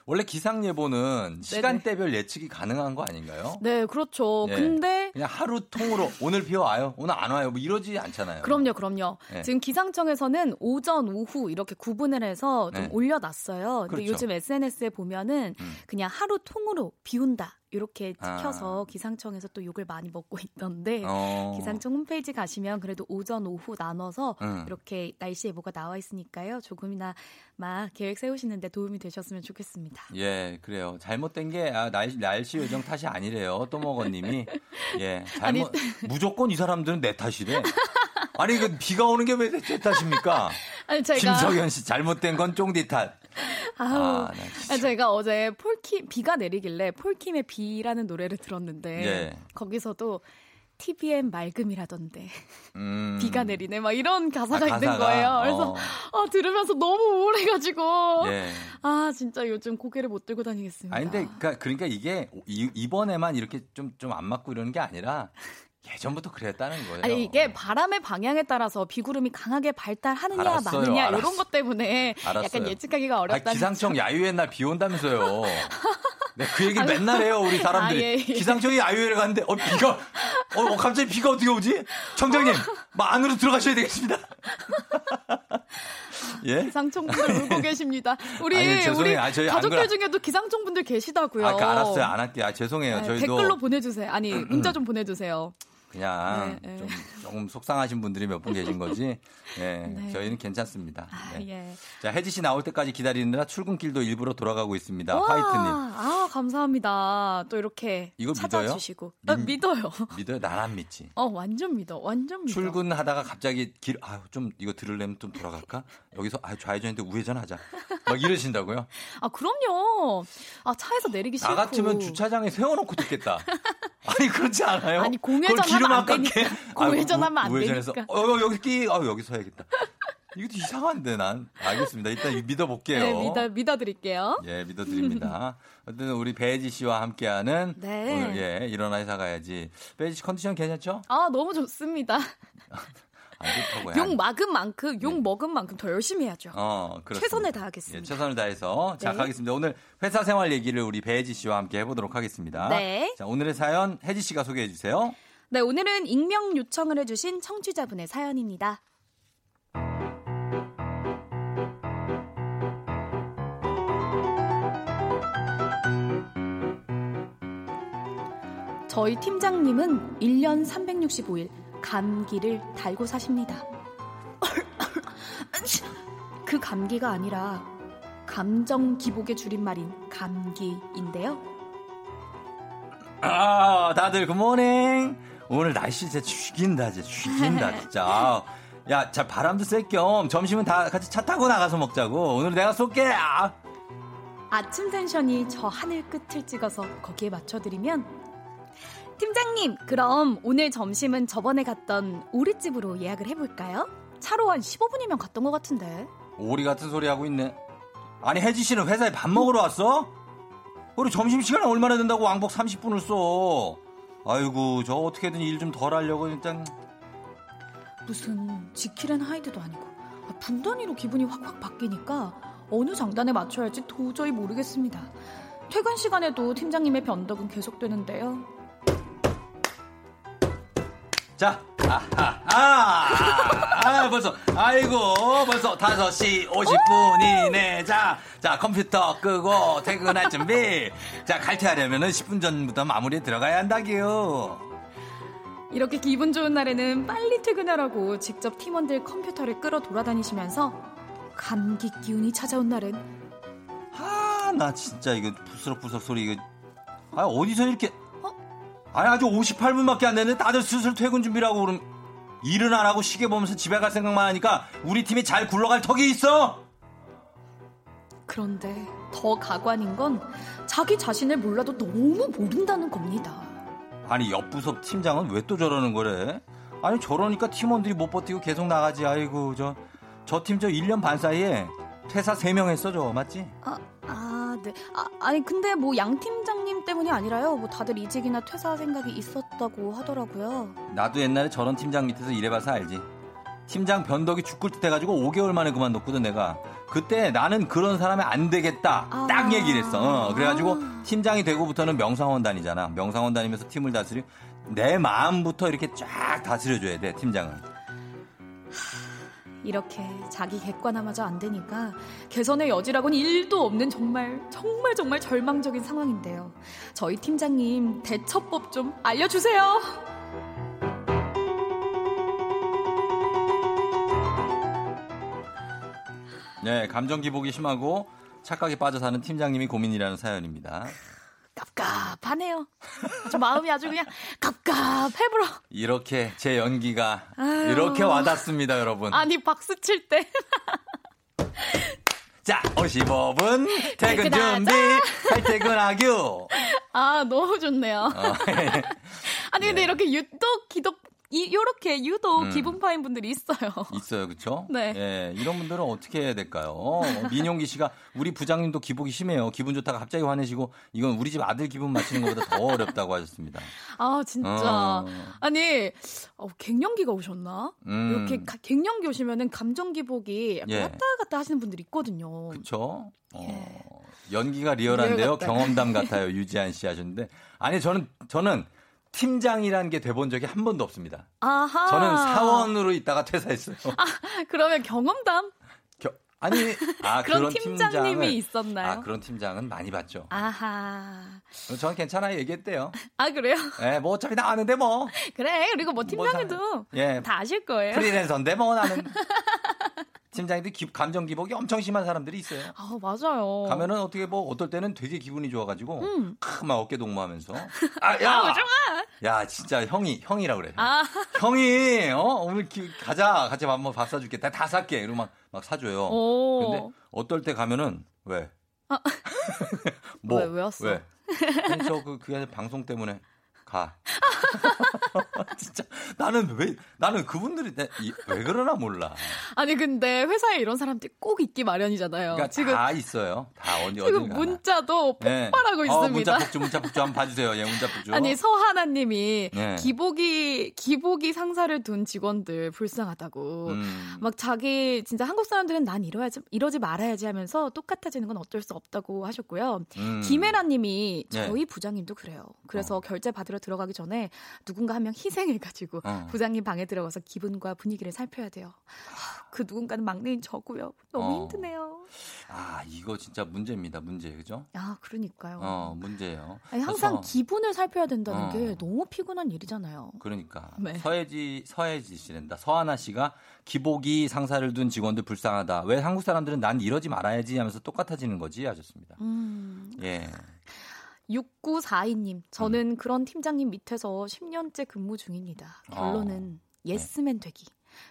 원래 기상 예보는 시간대별 예측이 가능한 거 아닌가요?
네, 그렇죠.
예.
근데
그냥 하루 통으로 (laughs) 오늘 비 와요, 오늘 안 와요, 뭐 이러지 않잖아요.
그럼요, 그럼요.
네.
지금 기상청에서는 오전, 오후 이렇게 구분을 해서 좀
네.
올려놨어요. 근데
그렇죠.
요즘 SNS에 보면은
음.
그냥 하루 통으로 비 온다. 이렇게
아.
찍혀서 기상청에서 또 욕을 많이 먹고 (laughs) 있던데
어.
기상청 홈페이지 가시면 그래도 오전, 오후 나눠서
음.
이렇게 날씨 예보가 나와 있으니까요. 조금이나 막 계획 세우시는데 도움이 되셨으면 좋겠습니다.
예, 그래요. 잘못된 게 아, 날씨, 날씨 요정 탓이 아니래요. 또먹어님이 예, 잘못 (laughs) 무조건 이 사람들은 내 탓이래. 아니 그 비가 오는 게왜제 탓입니까?
아니 제가
김석현 씨 잘못된 건 쫑디 탓.
아우,
아.
아, 제가 어제 폴킴 비가 내리길래 폴킴의 비라는 노래를 들었는데
예.
거기서도 TVN 맑음이라던데
음.
비가 내리네 막 이런 가사가,
아,
있는
가사가?
거예요. 그래서
어.
아, 들으면서 너무 우울해가지고
예.
아 진짜 요즘 고개를 못 들고 다니겠습니다.
아니 근데 그러니까, 그러니까 이게 이, 이번에만 이렇게 좀 좀 안 맞고 이러는 게 아니라 예전부터 그랬다는 거예요.
아니 이게 바람의 방향에 따라서 비구름이 강하게 발달하느냐
알았어요,
마느냐
알았어.
이런 것 때문에
알았어요.
약간 예측하기가 어렵다는
아니, 기상청 야유의 날비 온다면서요. (laughs) 네, 그 얘기
아,
맨날 해요, 우리 사람들이.
아, 예, 예.
기상청이 야유회를 갔는데, 어, 비가, 어, 어, 갑자기 비가 어떻게 오지? 청장님, 막 안으로 들어가셔야 되겠습니다. (laughs) 예?
기상청분들 울고 계십니다. 우리
아니.
우리
아,
가족들. 중에도 기상청분들 계시다고요.
아, 그 알았어요. 안 할게요. 아, 죄송해요.
네,
저희도
댓글로 보내주세요. 아니 문자 좀 보내주세요.
그냥
네, 네.
좀 조금 속상하신 분들이 몇 분 계신 거지. 예, (laughs)
네.
저희는 괜찮습니다.
아,
네.
예.
자, 혜지 씨 나올 때까지 기다리느라 출근길도 일부러 돌아가고 있습니다.
와,
화이트님.
아 감사합니다. 또 이렇게
이거
찾아주시고 아,
믿어요? (laughs)
믿어요.
믿어요? 난 안 믿지.
어 완전 믿어. 완전 믿어.
출근하다가 갑자기 길, 아유, 좀 이거 들으려면 좀 돌아갈까? 여기서 아 좌회전인데 우회전하자. 막 이러신다고요?
아 그럼요. 아 차에서 내리기 싫고.
나 같으면 주차장에 세워놓고 듣겠다. (laughs) 아니 그렇지 않아요?
아니, 공회전 안
아깝게.
되니까. 공회전
아이고,
하면 안
우회전해서
되니까.
어, 여기 끼, 어, 여기 서야겠다. 이것도 이상한데 난 알겠습니다. 일단 믿어볼게요.
네, 믿어 믿어드릴게요.
예, 믿어드립니다. 어쨌든 우리 배지 씨와 함께하는
네.
오늘 예 일어나 회사 가야지. 배지 씨 컨디션 괜찮죠?
아 너무 좋습니다.
안 좋다고요.
욕 막은 만큼 욕 먹은 만큼 더 열심히 해야죠.
네. 어.
최선을 다하겠습니다.
예, 최선을 다해서 자
네.
가겠습니다. 오늘 회사 생활 얘기를 우리 배지 씨와 함께 해보도록 하겠습니다.
네.
자 오늘의 사연 혜지 씨가 소개해 주세요.
네, 오늘은 익명 요청을 해주신 청취자분의 사연입니다. 저희 팀장님은 1년 365일 감기를 달고 사십니다. (laughs) 그 감기가 아니라 감정 기복의 줄임말인 감기인데요.
아, 다들 굿모닝. 오늘 날씨 진짜 죽인다, 진짜 죽인다, 진짜. 아, 야, 자, 바람도 쐴 겸 점심은 다 같이 차 타고 나가서 먹자고. 오늘 내가 쏠게. 아.
아침 텐션이 저 하늘 끝을 찍어서 거기에 맞춰드리면 팀장님 그럼 오늘 점심은 저번에 갔던 오리집으로 예약을 해볼까요? 차로 한 15분이면 갔던 것 같은데
오리 같은 소리 하고 있네. 아니, 혜지 씨는 회사에 밥 먹으러 왔어? 우리 점심시간에 얼마나 된다고 왕복 30분을 써. 아이고, 저 어떻게든 일 좀 덜 하려고 일단.
무슨 지킬앤 하이드도 아니고 아, 분단위로 기분이 확확 바뀌니까 어느 장단에 맞춰야 할지 도저히 모르겠습니다 퇴근 시간에도 팀장님의 변덕은 계속되는데요
자, 아, 아, 아, 아, 벌써, 아이고, 벌써 5시 50분이네. 자, 자, 컴퓨터 끄고 퇴근할 준비. 자, 칼퇴하려면 은 10분 전부터 마무리에 들어가야 한다기요.
이렇게 기분 좋은 날에는 빨리 퇴근하라고 직접 팀원들 컴퓨터를 끌어 돌아다니시면서 감기 기운이 찾아온 날은
아, 나 진짜 이거 부스럭부스럭 소리 이거. 아, 어디서 이렇게. 아니, 아직 58분밖에 안 됐는데 다들 슬슬 퇴근 준비라고 그럼 일은 안 하고 시계 보면서 집에 갈 생각만 하니까 우리 팀이 잘 굴러갈 턱이 있어!
그런데 더 가관인 건 자기 자신을 몰라도 너무 모른다는 겁니다.
아니 옆 부서 팀장은 왜 또 저러는 거래? 아니 저러니까 팀원들이 못 버티고 계속 나가지. 아이고 저 저 팀저 1년 반 사이에 퇴사 3명 했어 저 맞지?
아, 아, 네. 아, 아니 근데 뭐 양 팀장님 때문이 아니라요. 뭐 다들 이직이나 퇴사 생각이 있었다고 하더라고요.
나도 옛날에 저런 팀장 밑에서 일해봐서 알지. 팀장 변덕이 죽을 듯 해가지고 5개월 만에 그만뒀거든 내가. 그때 나는 그런 사람이 안 되겠다
아.
딱 얘기를 했어. 어, 그래가지고 팀장이 되고부터는 명상원 다니잖아. 명상원 다니면서 팀을 다스리. 내 마음부터 이렇게 쫙 다스려줘야 돼 팀장은.
이렇게 자기 객관화마저 안 되니까 개선의 여지라고는 일도 없는 정말 정말 정말 절망적인 상황인데요. 저희 팀장님 대처법 좀 알려주세요.
네, 감정 기복이 심하고 착각에 빠져 사는 팀장님이 고민이라는 사연입니다.
갑갑하네요. 저 마음이 아주 그냥 갑갑해불어.
이렇게 제 연기가
아유.
이렇게 와닿습니다, 여러분.
아니 박수 칠 때.
자, 55분 퇴근. 준비, 칼퇴근 하규.
아 너무 좋네요.
어,
아니 근데 이렇게 유독 기독 이 요렇게 유독
음.
기분 파인 분들이 있어요. (laughs)
있어요, 그렇죠?
네.
예, 이런 분들은 어떻게 해야 될까요? 어, 민용기 씨가 우리 부장님도 기복이 심해요. 기분 좋다가 갑자기 화내시고 이건 우리 집 아들 기분 맞추는 것보다 더 어렵다고 하셨습니다.
아 진짜
어.
아니 어, 갱년기가 오셨나?
음.
이렇게 가- 갱년기 오시면은 감정 기복이 약간
예.
왔다 갔다 하시는 분들이 있거든요.
그렇죠?
예.
연기가 리얼한데요.
리얼.
경험담 같아요. 유지한 씨 하셨는데. 아니, 저는, 저는 팀장이라는 게 돼본 적이 한 번도 없습니다.
아하.
저는 사원으로 있다가 퇴사했어요. (laughs)
그러면 경험담?
겨- 아니, 아, (laughs)
그런
그런
팀장님이 있었나요?
아, 그런 팀장은 많이 봤죠.
아하.
저는 괜찮아요. 얘기했대요.
아, 그래요?
예, 뭐 어차피 나 아는데 뭐.
그래. 그리고 뭐 팀장님도
예.
다 아실 거예요.
프리랜서인데 뭐 나는. (laughs) 팀장님들 기- 감정 기복이 엄청 심한 사람들이 있어요.
아, 맞아요.
가면은 어떻게 뭐 어떨 때는 되게 기분이 좋아가지고
음.
크, 막 어깨 동무하면서 (laughs) 아, 야,
아, 좋아.
야, 진짜 형이 형이라 그래.
아,
형이 어 오늘 기- 가자 같이 밥 한번 밥 사줄게 다, 다 살게 이러고 막, 막 사줘요.
오.
근데 어떨 때 가면은 왜? (laughs) 뭐?
왜, 왜 왔어?
왜? 아니 저그 그게 방송 때문에 가. (laughs) 진짜 나는 왜 나는 그분들이 내- 이- 왜 그러나 몰라.
아니 근데 회사에 이런 사람들이 꼭 있기 마련이잖아요.
그러니까
지금
다 있어요. 다 어디 어디
지금. 문자도
네.
폭발하고
어,
있습니다.
문자 폭주 문자 폭주 한번 봐주세요. 예, 문자 폭주.
아니 서하나님이
네.
기복이 기복이 상사를 둔 직원들 불쌍하다고
음.
막 자기 진짜 한국 사람들은 난 이러야지 이러지 말아야지 하면서 똑같아지는 건 어쩔 수 없다고 하셨고요.
음.
김혜라님이
네.
저희 부장님도 그래요. 그래서 결제 받으러 들어가기 전에 누군가 한 명 희생해가지고
어.
부장님 방에 들어가서 기분과 분위기를 살펴야 돼요. 그 누군가는 막내인 저고요. 너무
어.
힘드네요.
아 이거 진짜 문제입니다. 문제 그죠?
아 그러니까요.
어 문제예요.
아니, 항상
그래서
기분을 살펴야 된다는
어.
게 너무 피곤한 일이잖아요.
그러니까
네.
서혜지 서혜지 씨랜다. 서하나 씨가 기복이 상사를 둔 직원들 불쌍하다. 왜 한국 사람들은 난 이러지 말아야지 하면서 똑같아지는 거지 하셨습니다.
음.
예.
6942님,
음.
저는 그런 팀장님 밑에서 10년째 근무 중입니다. 결론은 예스맨 되기.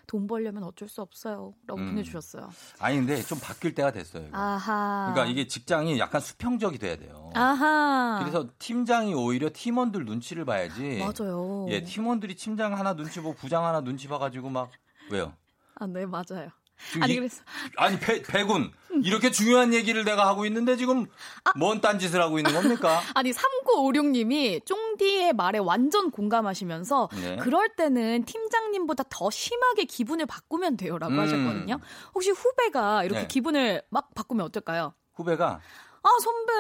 돈 벌려면 어쩔 수 없어요. 라고
음.
보내주셨어요.
아니 근데 좀 바뀔 때가 됐어요. 이거.
아하.
그러니까 이게 직장이 약간 수평적이 돼야 돼요.
아하.
그래서 팀장이 오히려 팀원들 눈치를 봐야지.
맞아요.
예, 팀원들이 팀장 하나 눈치 보고 부장 하나 눈치 봐가지고 막 왜요?
아, 네, 맞아요. 아니,
이-
그래서.
아니 배, 배군 이렇게 중요한 얘기를 내가 하고 있는데 지금 뭔 딴짓을 하고 있는 겁니까? (laughs)
아니, 3956님이 쫑디의 말에 완전 공감하시면서
네.
그럴 때는 팀장님보다 더 심하게 기분을 바꾸면 돼요라고
음.
하셨거든요. 혹시 후배가 이렇게
네.
기분을 막 바꾸면 어떨까요?
후배가
아, 선배.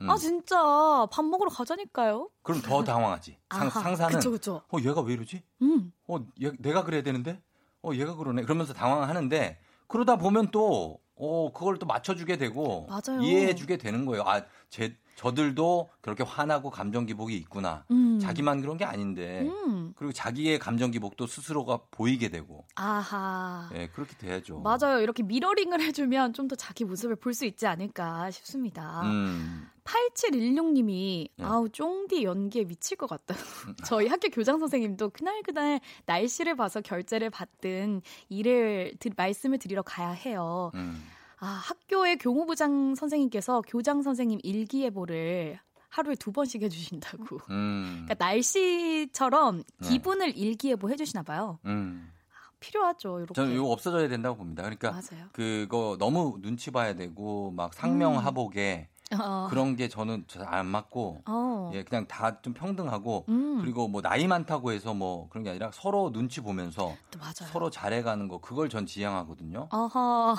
음.
아, 진짜 밥 먹으러 가자니까요.
그럼 더 (laughs) 당황하지. 상,
아하,
상사는
그쵸, 그쵸.
어 얘가 왜 이러지?
음.
어 얘, 내가 그래야 되는데 어 얘가 그러네. 그러면서 당황하는데 그러다 보면 또 어, 그걸 또 맞춰주게 되고
맞아요.
이해해주게 되는 거예요. 아, 제 저들도 그렇게 화나고 감정 기복이 있구나.
음.
자기만 그런 게 아닌데
음.
그리고 자기의 감정 기복도 스스로가 보이게 되고
아하.
예 그렇게 돼야죠.
맞아요. 이렇게 미러링을 해주면 좀 더 자기 모습을 볼 수 있지 않을까 싶습니다.
음.
8716님이
네.
아우 쫑디 연기에 미칠 것 같다. (laughs) 저희 학교 교장 선생님도 그날 그날 날씨를 봐서 결제를 받든 일을 드- 말씀을 드리러 가야 해요.
음.
아 학교의 교무부장 선생님께서 교장 선생님 일기예보를 하루에 두 번씩 해주신다고.
음.
그러니까 날씨처럼
네.
기분을 일기예보 해주시나 봐요.
음.
필요하죠. 이렇게.
저는 이거 없어져야 된다고 봅니다. 그러니까
맞아요.
그거 너무 눈치 봐야 되고 막 상명하복에
어.
그런 게 저는 잘 안 맞고
어.
예 그냥 다 좀 평등하고
음.
그리고 뭐 나이 많다고 해서 뭐 그런 게 아니라 서로 눈치 보면서. 서로 잘해가는 거 그걸 전 지향하거든요.
아하.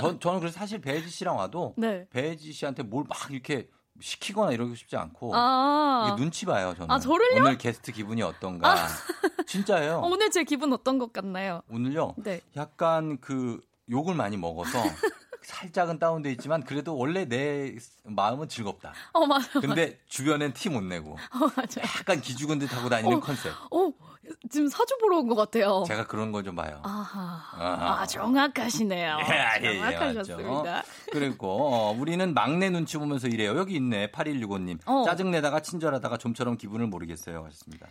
저, 저는 그래서 사실 배혜지 씨랑 와도
네.
배혜지 씨한테 뭘 막 이렇게 시키거나 이러고 싶지 않고
아.
눈치 봐요 저는.
아?
오늘 게스트 기분이 어떤가. (laughs) 진짜예요.
어, (laughs) 오늘 제 기분 어떤 것 같나요?
오늘요.
네.
약간 그 욕을 많이 먹어서 (laughs) 살짝은 다운돼 있지만 그래도 원래 내 마음은 즐겁다.
어, 맞아.
근데 주변엔 티 못 내고 (laughs)
어, 맞아.
약간 기죽은 듯 하고 다니는
어.
컨셉.
어, 지금 사주 보러 온 것 같아요.
제가 그런 걸좀 봐요.
아하.
아하.
아, 정확하시네요. (laughs)
예, 예, 예,
정확하셨습니다.
맞죠. 그리고 어, 우리는 막내 눈치 보면서 이래요. 여기 있네. 8165님.
어.
짜증 내다가 친절하다가 좀처럼 기분을 모르겠어요. 하셨습니다.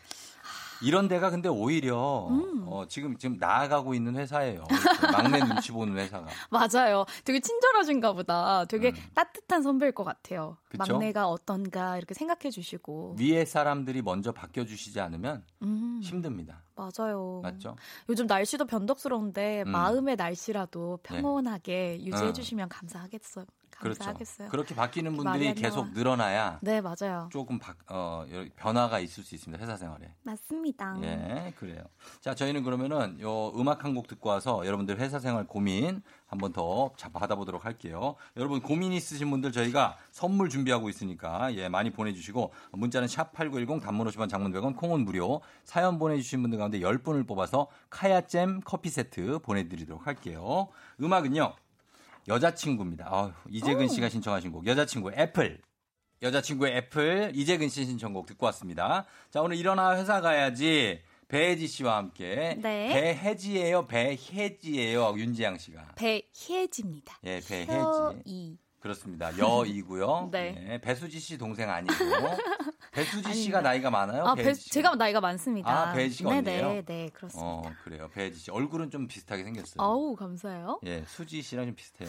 이런 데가 근데 오히려
음.
어, 지금 지금 나아가고 있는 회사예요. 막내 눈치 보는 회사가. (laughs)
맞아요. 되게 친절하신가 보다. 되게 따뜻한 선배일 것 같아요.
음. 그쵸?
막내가 어떤가 이렇게 생각해 주시고.
위에 사람들이 먼저 바뀌어 주시지 않으면
음,
힘듭니다.
맞아요.
맞죠?
요즘 날씨도 변덕스러운데
음.
마음의 날씨라도 평온하게 유지해
어.
주시면 감사하겠어요.
그렇죠.
감사하겠어요.
그렇게 바뀌는 분들이
안
계속. 늘어나야
네, 맞아요.
조금 바- 어, 변화가 있을 수 있습니다. 회사 생활에.
맞습니다.
예, 그래요. 자, 저희는 그러면은 요 음악 한 곡 듣고 와서 여러분들 회사 생활 고민 한번 더 자- 받아보도록 할게요. 여러분 고민 있으신 분들 저희가 선물 준비하고 있으니까 예, 많이 보내주시고 문자는 샵 8910 단문 50원 장문 100원 콩은 무료 사연 보내주신 분들 가운데 10분을 뽑아서 카야잼 커피 세트 보내드리도록 할게요. 음악은요. 여자친구입니다. 아유, 이재근 씨가 신청하신 곡 여자친구 애플 여자친구의 애플 이재근 씨 신청곡 듣고 왔습니다. 자 오늘 일어나 회사 가야지 배혜지 씨와 함께
네.
배혜지예요 배혜지예요 윤지양 씨가
배혜지입니다.
예 배혜지. 그렇습니다 여이고요. (laughs)
네.
예, 배수지 씨 동생 아니고 (laughs) 배수지 씨가 나이가 많아요.
아, 배? 제가 나이가 많습니다.
아, 배혜지 씨가
네네,
언니예요?
네, 그렇습니다.
어 그래요 배혜지 씨 얼굴은 좀 비슷하게 생겼어요.
아우, 감사해요.
예 수지 씨랑 좀 비슷해요.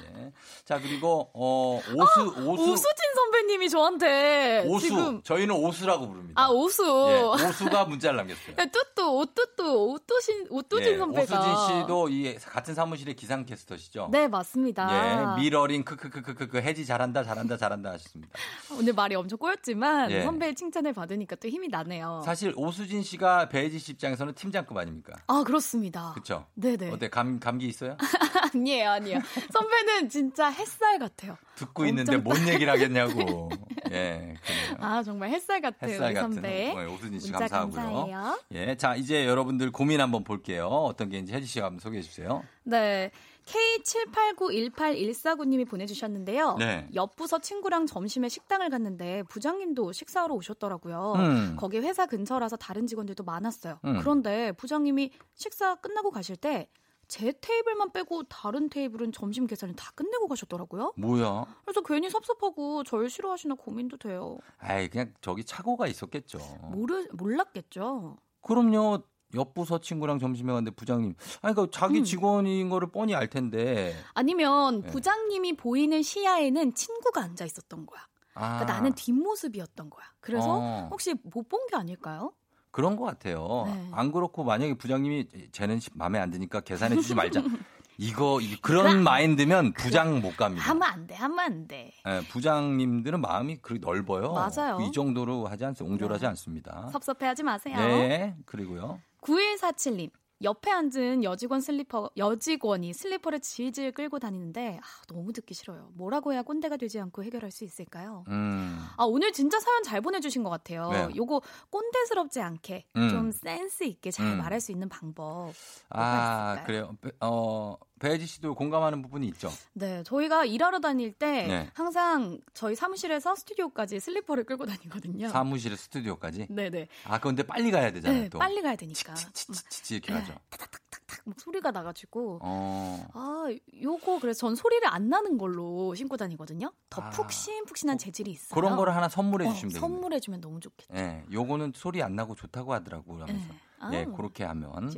예. 자 그리고 어 오수 오수
오수진 선배님이 저한테
오수
지금
저희는 오수라고 부릅니다.
아 오수
예, 오수가 문자를 남겼어요.
야, 뚜뚜 오뚜뚜 오뚜신 오뚜진
예,
선배가
오수진 씨도 이 같은 사무실의 기상캐스터시죠?
네 맞습니다.
예, 미러링 크 크크크크 해지 잘한다 잘한다 잘한다 하셨습니다. (laughs)
오늘 말이 엄청 꼬였지만
예.
선배의 칭찬을 받으니까 또 힘이 나네요.
사실 오수진 씨가 배혜지 씨 입장에서는 팀장급 아닙니까?
아 그렇습니다.
그렇죠?
네네.
어때 감 감기 있어요? (laughs)
아니에요 아니에요. 선배는 진짜 햇살 같아요.
듣고 있는데 뭔 얘기를 하겠냐고. (laughs) 예, 그래요.
아 정말 햇살 같아요
햇살 같은
선배.
어, 오수진 씨 감사하고요.
감사해요.
예, 자 이제 여러분들 고민 한번 볼게요. 어떤 게 있는지 혜지 씨가 한번 소개해 주세요.
네. K78918149님이 보내주셨는데요.
네.
옆 부서 친구랑 점심에 식당을 갔는데 부장님도 식사하러 오셨더라고요.
음.
거기 회사 근처라서 다른 직원들도 많았어요.
음.
그런데 부장님이 식사 끝나고 가실 때 제 테이블만 빼고 다른 테이블은 점심 계산을 다 끝내고 가셨더라고요.
뭐야?
그래서 괜히 섭섭하고 절 싫어하시나 고민도 돼요.
아이 그냥 저기 착오가 있었겠죠.
모르 몰랐겠죠.
그럼요. 옆부서 친구랑 점심에 갔는데 부장님, 아니 그 자기
음.
직원인 거를 뻔히 알 텐데.
아니면
네.
부장님이 보이는 시야에는 친구가 앉아 있었던 거야.
아,
그러니까 나는 뒷모습이었던 거야. 그래서
어.
혹시 못 본 게 아닐까요?
그런 것 같아요.
네.
안 그렇고 만약에 부장님이 쟤는 마음에 안 드니까 계산해 주지 말자. (laughs) 이거 이- 그런 마인드면 부장 못 갑니다.
하면 안 돼, 하면 안 돼.
예, 부장님들은 마음이 그렇게 넓어요.
맞아요.
이 정도로 하지 않습니다. 옹졸하지
네.
않습니다.
섭섭해하지 마세요.
네, 그리고요.
9147님. 옆에 앉은 여직원 슬리퍼, 여직원이 슬리퍼를 질질 끌고 다니는데, 아, 너무 듣기 싫어요. 뭐라고 해야 꼰대가 되지 않고 해결할 수 있을까요?
음,
아, 오늘 진짜 사연 잘 보내주신 것 같아요.
왜요?
요거 꼰대스럽지 않게
음.
좀 센스 있게 잘
음.
말할 수 있는 방법.
아,
있을까요?
그래요. 배- 어, 배혜지 씨도 공감하는 부분이 있죠.
네, 저희가 일하러 다닐 때
네.
항상 저희 사무실에서 스튜디오까지 슬리퍼를 끌고 다니거든요.
사무실에 스튜디오까지.
네 네.
아, 그런데 빨리 가야 되잖아요.
네,
또.
빨리 가야 되니까.
치치치치 이렇게
네.
하죠.
탁탁 막 소리가 나가지고.
어.
아, 요거 그래서 전 소리를 안 나는 걸로 신고 다니거든요. 더
아.
푹신푹신한 재질이 있어요.
그런 거를 하나 선물해
어,
주시면 되겠네요.
선물해 주면 너무 좋겠죠.
예, 요거는 소리 안 나고 좋다고 하더라고 하면서.
네. 아,
예, 그렇게 하면.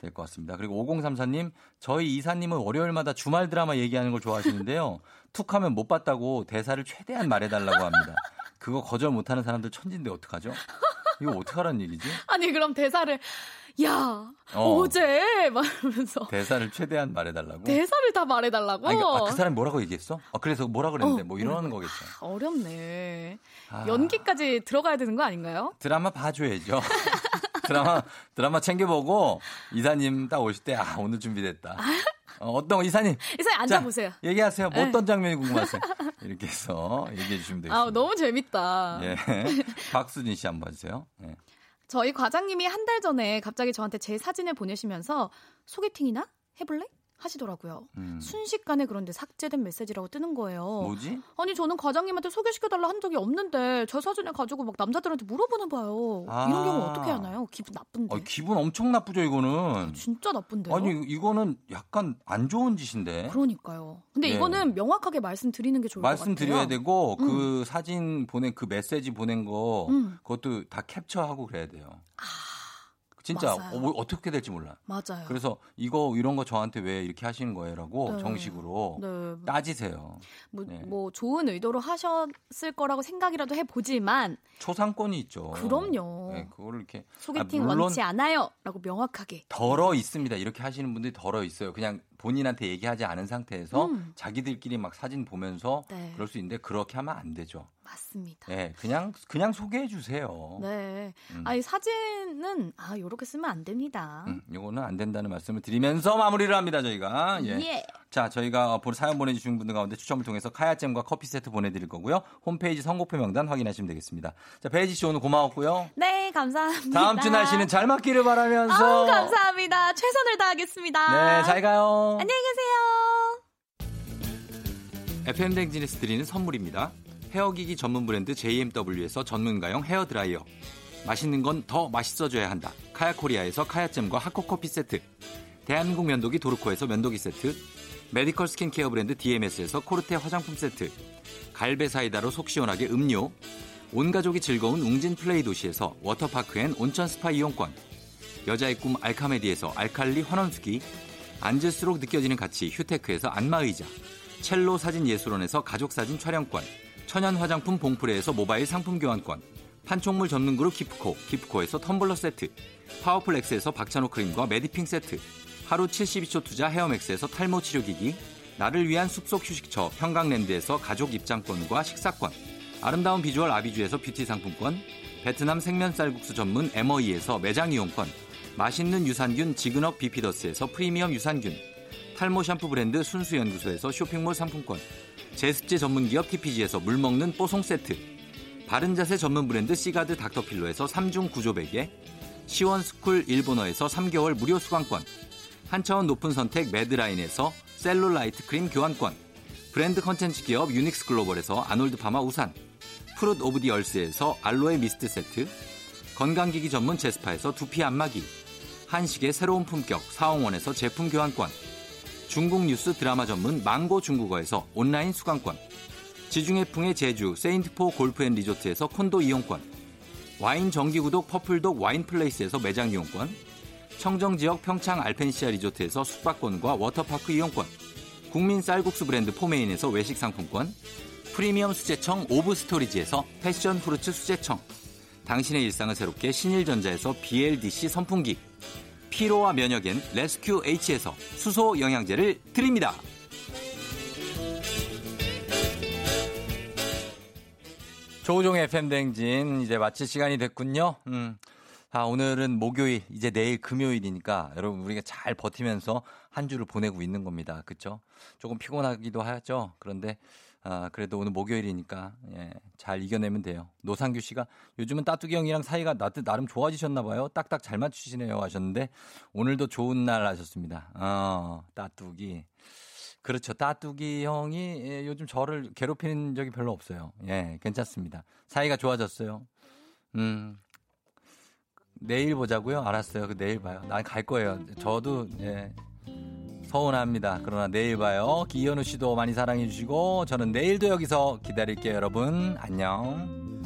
될 것 같습니다. 그리고 5034님, 저희 이사님은 월요일마다 주말 드라마 얘기하는 걸 좋아하시는데요. (laughs) 툭 하면 못 봤다고 대사를 최대한 말해달라고 합니다. 그거 거절 못하는 사람들 천진데 어떡하죠? 이거 어떡하라는 얘기지?
아니 그럼 대사를 야
어.
어. 제 말하면서
대사를 최대한 말해달라고?
대사를 다 말해달라고.
아니, 그러니까 아, 그 사람이 뭐라고 얘기했어? 아, 그래서 뭐라 그랬는데
어,
뭐 이러는 거겠죠.
어렵네.
아,
연기까지 들어가야 되는 거 아닌가요?
드라마 봐줘야죠. (laughs) 드라마 드라마 챙겨보고 이사님 딱 오실 때 아 오늘 준비됐다. 어, 어떤 거, 이사님
이사님 앉아보세요.
자, 얘기하세요. 뭐
네.
어떤 장면이 궁금하세요? 이렇게 해서 얘기해 주시면 되겠습니다.
아 너무 재밌다.
예. (laughs) 박수진 씨 한번 해주세요. 예.
저희 과장님이 한 달 전에 갑자기 저한테 제 사진을 보내시면서 소개팅이나 해볼래? 하시더라고요.
음.
순식간에 그런데 삭제된 메시지라고 뜨는 거예요.
뭐지?
아니 저는 과장님한테 소개시켜달라 한 적이 없는데 제 사진을 가지고 막 남자들한테 물어보나 봐요.
아.
이런 경우 어떻게 하나요? 기분 나쁜데.
어, 기분 엄청 나쁘죠, 이거는.
진짜 나쁜데요?
아니, 이거는 약간 안 좋은 짓인데.
그러니까요. 근데
예.
이거는 명확하게 말씀드리는 게 좋을 것 같아요.
말씀드려야 되고,
음.
그 사진 보낸, 그 메시지 보낸 거,
음.
그것도 다 캡처하고 그래야 돼요. 진짜. 어, 뭐 어떻게 될지 몰라.
맞아요.
그래서 이거 이런 거 저한테 왜 이렇게 하시는 거예요라고
네.
정식으로
네.
따지세요.
뭐,
네.
뭐 좋은 의도로 하셨을 거라고 생각이라도 해보지만
초상권이 있죠.
그럼요.
네, 그거를 이렇게
소개팅
아,
원치 않아요라고 명확하게
덜어 있습니다. 이렇게 하시는 분들이 덜어 있어요. 그냥 본인한테 얘기하지 않은 상태에서
음.
자기들끼리 막 사진 보면서
네.
그럴 수 있는데 그렇게 하면 안 되죠.
맞습니다.
예, 그냥 그냥 소개해 주세요.
네.
음.
아니 사진은 아 요렇게 쓰면 안 됩니다.
음, 이거는 안 된다는 말씀을 드리면서 마무리를 합니다 저희가. 예.
예.
자 저희가 본 사연 보내주신 분들 가운데 추첨을 통해서 카야잼과 커피 세트 보내드릴 거고요. 홈페이지 선곡표 명단 확인하시면 되겠습니다. 자 배지 씨 오늘 고마웠고요.
네, 감사합니다.
다음 주 날씨는 잘 맞기를 바라면서.
아우, 감사합니다. 최선을 다하겠습니다.
네, 잘 가요.
안녕히 계세요.
FM 대행진에서 드리는 선물입니다. 헤어기기 전문 브랜드 JMW에서 전문가용 헤어드라이어. 맛있는 건 더 맛있어져야 한다. 카야코리아에서 카야잼과 하코커피 세트. 대한민국 면도기 도르코에서 면도기 세트. 메디컬 스킨케어 브랜드 DMS에서 코르테 화장품 세트. 갈배 사이다로 속 시원하게 음료. 온 가족이 즐거운 웅진 플레이 도시에서 워터파크 앤 온천 스파 이용권. 여자의 꿈 알카메디에서 알칼리 환원수기. 앉을수록 느껴지는 가치 휴테크에서 안마의자. 첼로 사진 예술원에서 가족사진 촬영권. 천연 화장품 봉프레에서 모바일 상품 교환권. 판촉물 전문 그룹 기프코, 기프코에서 텀블러 세트. 파워풀 엑스에서 박찬호 크림과 메디핑 세트. 하루 72초 투자 헤어맥스에서 탈모 치료기기. 나를 위한 숲속 휴식처 평강랜드에서 가족 입장권과 식사권. 아름다운 비주얼 아비주에서 뷰티 상품권. 베트남 생면 쌀국수 전문 에머이에서 매장 이용권. 맛있는 유산균 지근억 비피더스에서 프리미엄 유산균. 탈모 샴푸 브랜드 순수연구소에서 쇼핑몰 상품권. 제습제 전문기업 TPG에서 물먹는 뽀송 세트. 바른자세 전문 브랜드 시가드 닥터필로에서 3중 구조 베개. 시원스쿨 일본어에서 3개월 무료 수강권. 한 차원 높은 선택 매드라인에서 셀룰라이트 크림 교환권. 브랜드 컨텐츠 기업 유닉스 글로벌에서 아놀드 파마 우산. 프룻 오브 디 얼스에서 알로에 미스트 세트. 건강기기 전문 제스파에서 두피 안마기. 한식의 새로운 품격 사옹원에서 제품 교환권. 중국 뉴스 드라마 전문 망고 중국어에서 온라인 수강권. 지중해풍의 제주 세인트포 골프앤리조트에서 콘도 이용권. 와인 정기구독 퍼플독 와인플레이스에서 매장 이용권. 청정지역 평창 알펜시아 리조트에서 숙박권과 워터파크 이용권. 국민 쌀국수 브랜드 포메인에서 외식 상품권. 프리미엄 수제청 오브 스토리지에서 패션 후르츠 수제청. 당신의 일상을 새롭게 신일전자에서 BLDC 선풍기. 피로와 면역엔 레스큐 H에서 수소 영양제를 드립니다. 조우종의 FM 대행진 이제 마칠 시간이 됐군요. 음. 아, 오늘은 목요일, 이제 내일 금요일이니까 여러분 우리가 잘 버티면서 한 주를 보내고 있는 겁니다. 그쵸? 조금 피곤하기도 하죠. 그런데 아, 그래도 오늘 목요일이니까 예, 잘 이겨내면 돼요. 노상규 씨가 요즘은 따뚜기 형이랑 사이가 나, 나름 좋아지셨나 봐요. 딱딱 잘 맞추시네요 하셨는데 오늘도 좋은 날 하셨습니다. 어, 따뚜기. 그렇죠. 따뚜기 형이 예, 요즘 저를 괴롭히는 적이 별로 없어요. 예, 괜찮습니다. 사이가 좋아졌어요. 음. 내일 보자고요? 알았어요. 그 내일 봐요. 난 갈 거예요. 저도 예. 서운합니다. 그러나 내일 봐요. 기현우 씨도 많이 사랑해 주시고 저는 내일도 여기서 기다릴게요, 여러분. 안녕.